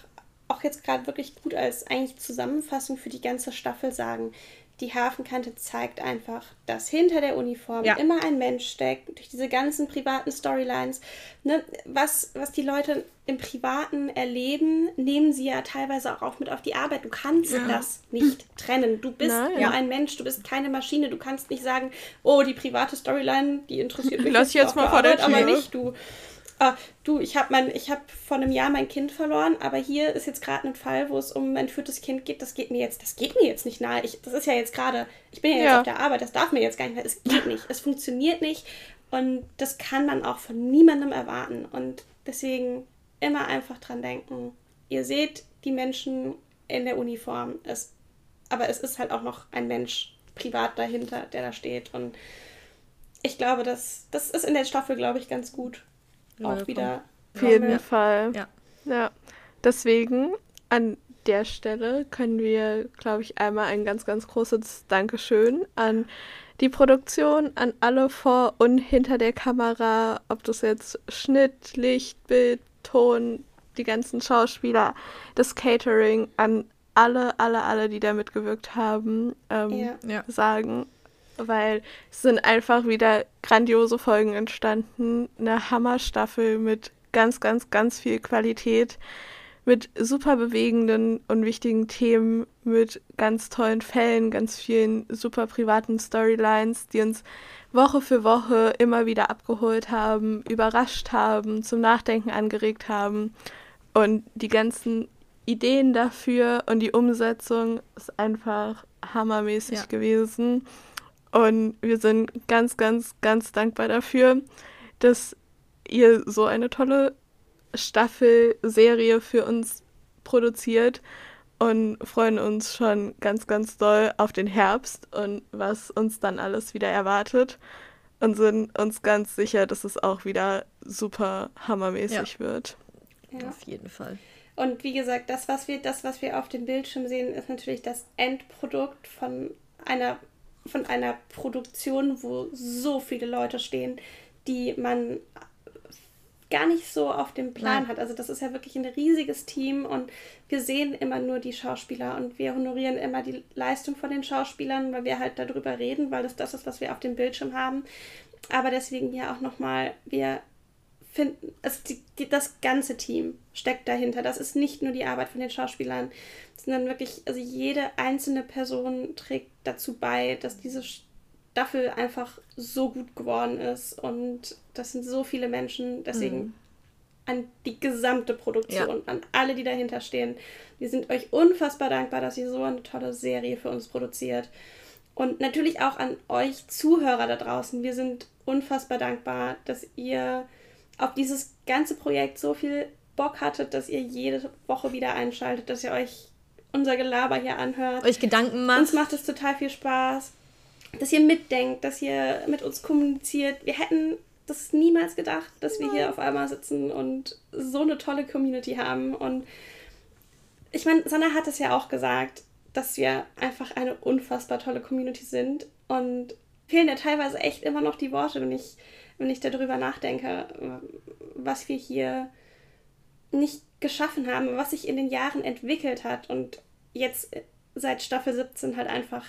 auch jetzt gerade wirklich gut als eigentlich Zusammenfassung für die ganze Staffel sagen. Die Hafenkante zeigt einfach, dass hinter der Uniform ja. immer ein Mensch steckt, durch diese ganzen privaten Storylines. Ne, was, was die Leute im Privaten erleben, nehmen sie ja teilweise auch mit auf die Arbeit. Du kannst ja. das nicht trennen. Du bist Nein. nur ein Mensch, du bist keine Maschine. Du kannst nicht sagen, oh, die private Storyline, die interessiert mich Lass jetzt, jetzt mal vor der Tür. aber nicht du ah, du, ich habe mein, ich habe vor einem Jahr mein Kind verloren, aber hier ist jetzt gerade ein Fall, wo es um ein entführtes Kind geht. Das geht mir jetzt, das geht mir jetzt nicht nahe. Ich, das ist ja jetzt gerade, ich bin ja jetzt ja. auf der Arbeit, das darf mir jetzt gar nicht mehr. Es geht nicht, es funktioniert nicht und das kann man auch von niemandem erwarten. Und deswegen immer einfach dran denken. Ihr seht die Menschen in der Uniform, es, aber es ist halt auch noch ein Mensch privat dahinter, der da steht und ich glaube, das, das ist in der Staffel, glaube ich, ganz gut auch wieder. Auf jeden Fall. Ja. ja. Deswegen an der Stelle können wir, glaube ich, einmal ein ganz, ganz großes Dankeschön an die Produktion, an alle vor und hinter der Kamera, ob das jetzt Schnitt, Licht, Bild, Ton, die ganzen Schauspieler, das Catering, an alle, alle, alle, die da mitgewirkt haben, ähm, ja. sagen weil es sind einfach wieder grandiose Folgen entstanden. Eine Hammerstaffel mit ganz, ganz, ganz viel Qualität, mit super bewegenden und wichtigen Themen, mit ganz tollen Fällen, ganz vielen super privaten Storylines, die uns Woche für Woche immer wieder abgeholt haben, überrascht haben, zum Nachdenken angeregt haben. Und die ganzen Ideen dafür und die Umsetzung ist einfach hammermäßig ja. gewesen. Und wir sind ganz, ganz, ganz dankbar dafür, dass ihr so eine tolle Staffelserie für uns produziert und freuen uns schon ganz, ganz doll auf den Herbst und was uns dann alles wieder erwartet und sind uns ganz sicher, dass es auch wieder super hammermäßig ja. wird. Ja. Auf jeden Fall. Und wie gesagt, das was, wir, das, was wir auf dem Bildschirm sehen, ist natürlich das Endprodukt von einer, von einer Produktion, wo so viele Leute stehen, die man gar nicht so auf dem Plan Nein. hat. Also das ist ja wirklich ein riesiges Team und wir sehen immer nur die Schauspieler und wir honorieren immer die Leistung von den Schauspielern, weil wir halt darüber reden, weil das das ist, was wir auf dem Bildschirm haben. Aber deswegen hier auch nochmal, wir finden, also die, die, das ganze Team steckt dahinter. Das ist nicht nur die Arbeit von den Schauspielern, sondern wirklich, also jede einzelne Person trägt dazu bei, dass diese Staffel einfach so gut geworden ist. Und das sind so viele Menschen. Deswegen mhm. an die gesamte Produktion, ja. an alle, die dahinter stehen. Wir sind euch unfassbar dankbar, dass ihr so eine tolle Serie für uns produziert. Und natürlich auch an euch Zuhörer da draußen. Wir sind unfassbar dankbar, dass ihr auf dieses ganze Projekt so viel Bock hattet, dass ihr jede Woche wieder einschaltet, dass ihr euch unser Gelaber hier anhört. Euch Gedanken macht. Uns macht es total viel Spaß. Dass ihr mitdenkt, dass ihr mit uns kommuniziert. Wir hätten das niemals gedacht, dass wir hier auf einmal sitzen und so eine tolle Community haben. Und ich meine, Sanna hat es ja auch gesagt, dass wir einfach eine unfassbar tolle Community sind. Und fehlen ja teilweise echt immer noch die Worte, wenn ich wenn ich darüber nachdenke, was wir hier nicht geschaffen haben, was sich in den Jahren entwickelt hat und jetzt seit Staffel 17 halt einfach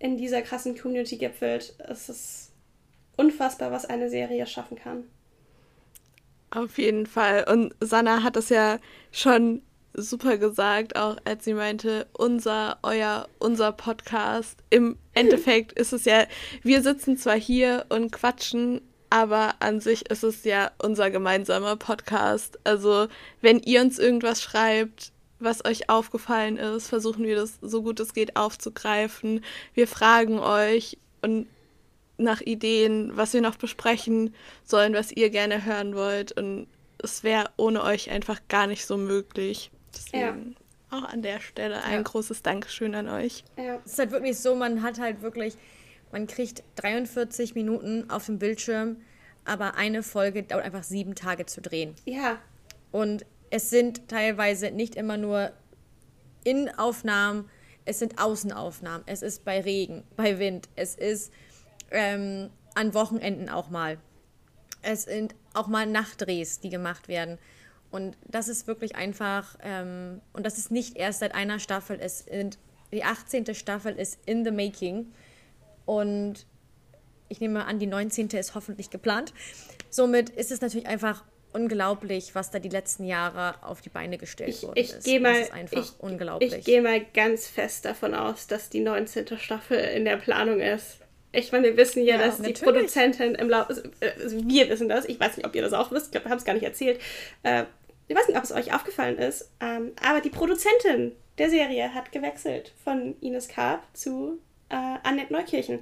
in dieser krassen Community gipfelt. Es ist unfassbar, was eine Serie schaffen kann. Auf jeden Fall. Und Sanna hat es ja schon super gesagt, auch als sie meinte, unser, euer, unser Podcast. Im Endeffekt ist es ja, wir sitzen zwar hier und quatschen aber an sich ist es ja unser gemeinsamer Podcast. Also wenn ihr uns irgendwas schreibt, was euch aufgefallen ist, versuchen wir das so gut es geht aufzugreifen. Wir fragen euch und nach Ideen, was wir noch besprechen sollen, was ihr gerne hören wollt. Und es wäre ohne euch einfach gar nicht so möglich. Deswegen ja. auch an der Stelle ein ja. großes Dankeschön an euch. Ja. Es ist halt wirklich so, man hat halt wirklich man kriegt 43 Minuten auf dem Bildschirm, aber eine Folge dauert einfach sieben Tage zu drehen. Ja. Und es sind teilweise nicht immer nur Innenaufnahmen, es sind Außenaufnahmen. Es ist bei Regen, bei Wind, es ist ähm, an Wochenenden auch mal. Es sind auch mal Nachtdrehs, die gemacht werden. Und das ist wirklich einfach, ähm, und das ist nicht erst seit einer Staffel, es sind, die 18. Staffel ist in the making. Und ich nehme an, die 19. ist hoffentlich geplant. Somit ist es natürlich einfach unglaublich, was da die letzten Jahre auf die Beine gestellt ich, worden ich ist. Geh mal, das ist einfach ich, unglaublich. Ich gehe mal ganz fest davon aus, dass die 19. Staffel in der Planung ist. Ich meine, wir wissen ja, ja dass natürlich. die Produzentin im Laufe, also, also wir wissen das, ich weiß nicht, ob ihr das auch wisst, ich glaube, wir haben es gar nicht erzählt. Äh, ich weiß nicht, ob es euch aufgefallen ist, ähm, aber die Produzentin der Serie hat gewechselt von Ines Karp zu äh, Annette Neukirchen.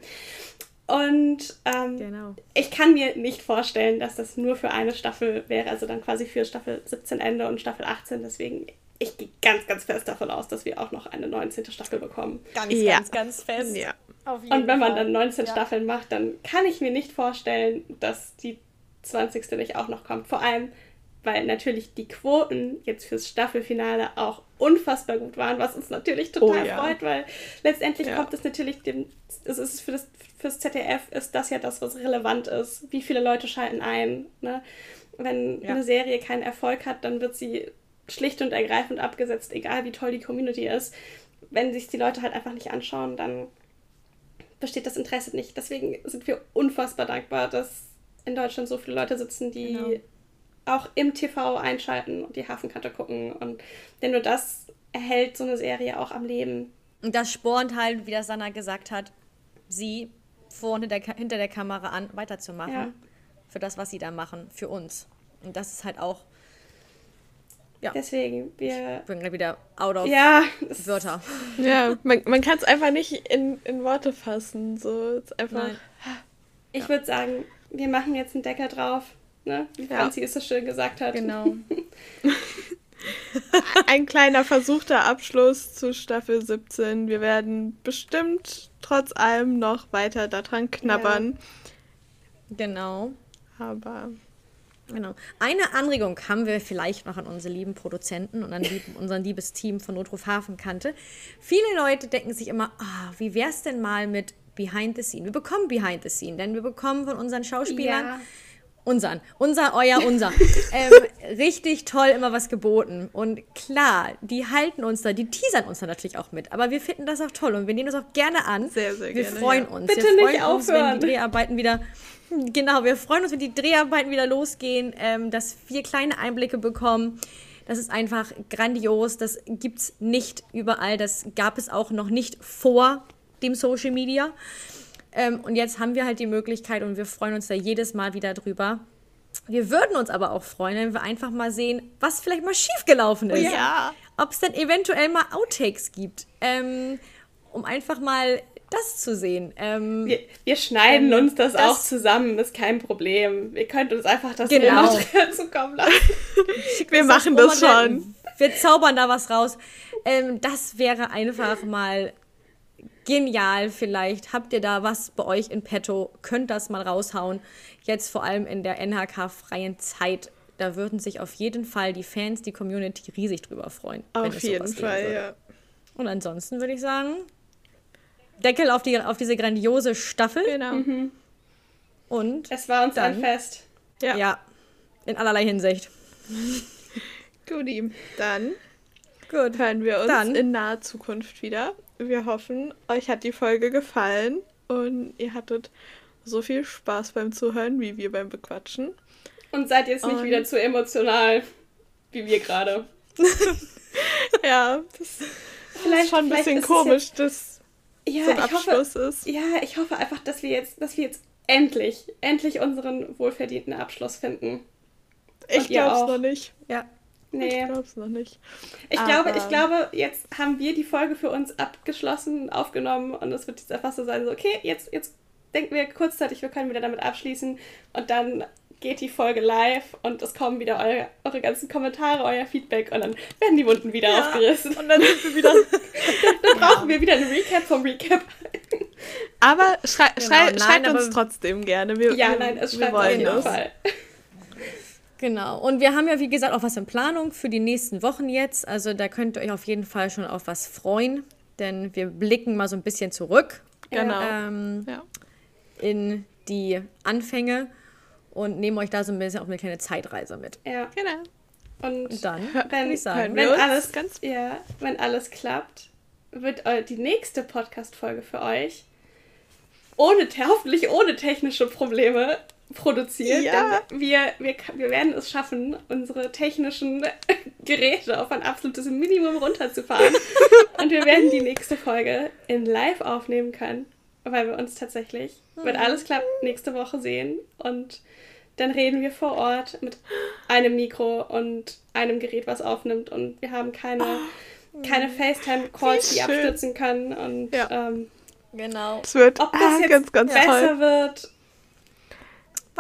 Und ähm, genau. ich kann mir nicht vorstellen, dass das nur für eine Staffel wäre, also dann quasi für Staffel 17 Ende und Staffel 18. Deswegen, ich gehe ganz, ganz fest davon aus, dass wir auch noch eine 19. Staffel bekommen. Ganz, ja. ganz, ganz fest. Ja. und wenn man dann 19 ja. Staffeln macht, dann kann ich mir nicht vorstellen, dass die 20. nicht auch noch kommt. Vor allem, weil natürlich die Quoten jetzt fürs Staffelfinale auch unfassbar gut waren, was uns natürlich total oh, ja. freut, weil letztendlich ja. kommt es natürlich dem, es ist für das fürs ZDF ist das ja das, was relevant ist. Wie viele Leute schalten ein? Ne? Wenn ja. eine Serie keinen Erfolg hat, dann wird sie schlicht und ergreifend abgesetzt, egal wie toll die Community ist. Wenn sich die Leute halt einfach nicht anschauen, dann besteht das Interesse nicht. Deswegen sind wir unfassbar dankbar, dass in Deutschland so viele Leute sitzen, die genau. Auch im TV einschalten und die Hafenkante gucken. Und denn nur das erhält so eine Serie auch am Leben. Und das spornt halt, wie das Sanna gesagt hat, sie vorne der, hinter der Kamera an, weiterzumachen. Ja. Für das, was sie da machen, für uns. Und das ist halt auch Ja. Deswegen, wir. Ich bin gerade wieder out of Ja, Wörter. Ja, man, man kann es einfach nicht in, in Worte fassen. So, ist einfach. Nein. ich würde sagen, wir machen jetzt einen Deckel drauf. Ne? Wie Ja. Franzi es so schön gesagt hat. Genau. ein kleiner versuchter Abschluss zu Staffel 17. Wir werden bestimmt trotz allem noch weiter daran knabbern. Genau. Aber Genau. Eine Anregung haben wir vielleicht noch an unsere lieben Produzenten und an lieben, unseren liebes Team von Notruf Hafenkante. Viele Leute denken sich immer, ah, wie wär's denn mal mit Behind the Scene? Wir bekommen Behind the Scene, denn wir bekommen von unseren Schauspielern, Ja. Unseren, unser, euer, unser, ähm, richtig toll immer was geboten. Und klar, die halten uns da, die teasern uns da natürlich auch mit. Aber wir finden das auch toll und wir nehmen das auch gerne an. Sehr, sehr wir gerne, freuen ja. uns. Bitte wir nicht freuen uns, wenn die Dreharbeiten wieder Genau, wir freuen uns, wenn die Dreharbeiten wieder losgehen, ähm, dass wir kleine Einblicke bekommen. Das ist einfach grandios. Das gibt es nicht überall. Das gab es auch noch nicht vor dem Social Media. Ähm, und jetzt haben wir halt die Möglichkeit und wir freuen uns da jedes Mal wieder drüber. Wir würden uns aber auch freuen, wenn wir einfach mal sehen, was vielleicht mal schiefgelaufen ist. ja. Ob es dann eventuell mal Outtakes gibt. Ähm, um einfach mal das zu sehen. Ähm, Wir, wir schneiden Ähm, uns das, das- auch zusammen, ist kein Problem. Ihr könnt uns einfach das Genau. Zukommen lassen. wir das machen das der- schon. Wir zaubern da was raus. Ähm, das wäre einfach mal genial. Vielleicht habt ihr da was bei euch in petto, könnt das mal raushauen. Jetzt vor allem in der NHK-freien Zeit. Da würden sich auf jeden Fall die Fans, die Community riesig drüber freuen. Auf jeden Fall, ja. Und ansonsten würde ich sagen, Deckel auf, die, auf diese grandiose Staffel. Genau. Und Es war uns Dann- ein Fest. Ja. ja, in allerlei Hinsicht. Guti. Dann Gut. hören wir uns Dann. in naher Zukunft wieder. Wir hoffen, euch hat die Folge gefallen und ihr hattet so viel Spaß beim Zuhören wie wir beim Bequatschen. Und seid jetzt nicht Und- wieder zu emotional, wie wir gerade. Ja, das Vielleicht ist schon ein bisschen es komisch, dass Ja, so ein ich hoffe, Abschluss ist. ja, ich hoffe einfach, dass wir jetzt, dass wir jetzt endlich, endlich unseren wohlverdienten Abschluss finden. Ich und glaub's auch. noch nicht. Ja. Nee. Ich glaub's noch nicht. Ich Aber- glaube, ich glaube, jetzt haben wir die Folge für uns abgeschlossen, aufgenommen und es wird jetzt einfach so sein, so, okay, jetzt, jetzt denken wir kurzzeitig, wir können wieder damit abschließen und dann geht die Folge live und es kommen wieder eure, eure ganzen Kommentare, euer Feedback und dann werden die Wunden wieder aufgerissen. Und dann sind wir wieder. Dann brauchen wir wieder ein Recap vom Recap. Aber schrei Genau, schrei nein, schreibt uns aber- trotzdem gerne. Wir, Ja, wir, nein, es wir schreibt auf jeden das. Fall. Genau. Und wir haben ja, wie gesagt, auch was in Planung für die nächsten Wochen jetzt. Also da könnt ihr euch auf jeden Fall schon auf was freuen. Denn wir blicken mal so ein bisschen zurück Genau. ähm, Ja. in die Anfänge und nehmen euch da so ein bisschen auf eine kleine Zeitreise mit. Ja. Genau. Und Und dann wenn, ich sagen, wenn alles ganz- ja, wenn alles klappt, wird die nächste Podcast-Folge für euch ohne, hoffentlich ohne technische Probleme produziert. Ja. Denn wir, wir, wir werden es schaffen, unsere technischen Geräte auf ein absolutes Minimum runterzufahren. Und wir werden die nächste Folge in live aufnehmen können, weil wir uns tatsächlich, wenn alles klappt, nächste Woche sehen. Und dann reden wir vor Ort mit einem Mikro und einem Gerät, was aufnimmt. Und wir haben keine, keine FaceTime-Calls, Wie die abstürzen können. Und Ja. ähm, Genau. Es wird ob das ah, jetzt ganz, ganz besser toll. wird,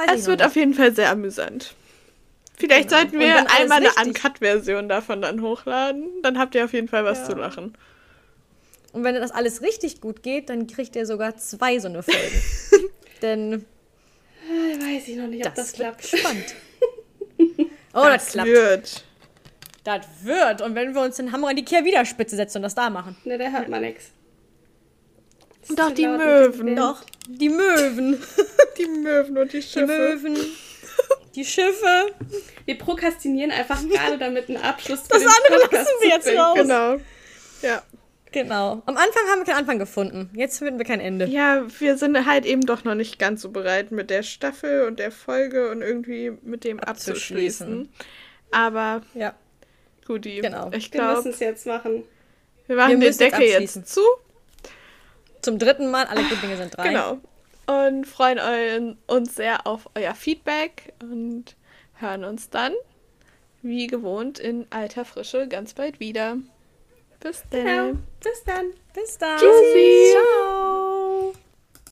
Es wird nicht. auf jeden Fall sehr amüsant. Vielleicht Genau. sollten wir einmal eine Uncut-Version davon dann hochladen. Dann habt ihr auf jeden Fall was Ja. zu lachen. Und wenn das alles richtig gut geht, dann kriegt ihr sogar zwei so eine Folgen. Denn äh, weiß ich noch nicht, ob das, das, klappt. spannend. Oh, das, das klappt. wird. Das wird. Und wenn wir uns in Hamburg an die Kehrwiederspitze setzen und das da machen. Ne, da hört man nichts. Doch, die Möwen. Doch, die Möwen. Die Möwen und die Die Schiffe. Möwen. Die Schiffe. Wir prokrastinieren einfach gerade damit einen Abschluss für Das andere Podcast lassen wir zu jetzt raus. Genau. Ja. Genau. Am Anfang haben wir keinen Anfang gefunden. Jetzt finden wir kein Ende. ja, wir sind halt eben doch noch nicht ganz so bereit mit der Staffel und der Folge und irgendwie mit dem Abzuschließen. abzuschließen. Aber Ja. Guti, Genau. ich Wir müssen glaube, es jetzt machen. wir machen Wir den jetzt Deckel jetzt zu. Zum dritten Mal. Alle guten Dinge sind drei. Genau. Und freuen eu uns sehr auf euer Feedback und hören uns dann wie gewohnt in alter Frische ganz bald wieder. Bis dann. Genau. Bis dann. Bis dann. Tschüssi. Ciao.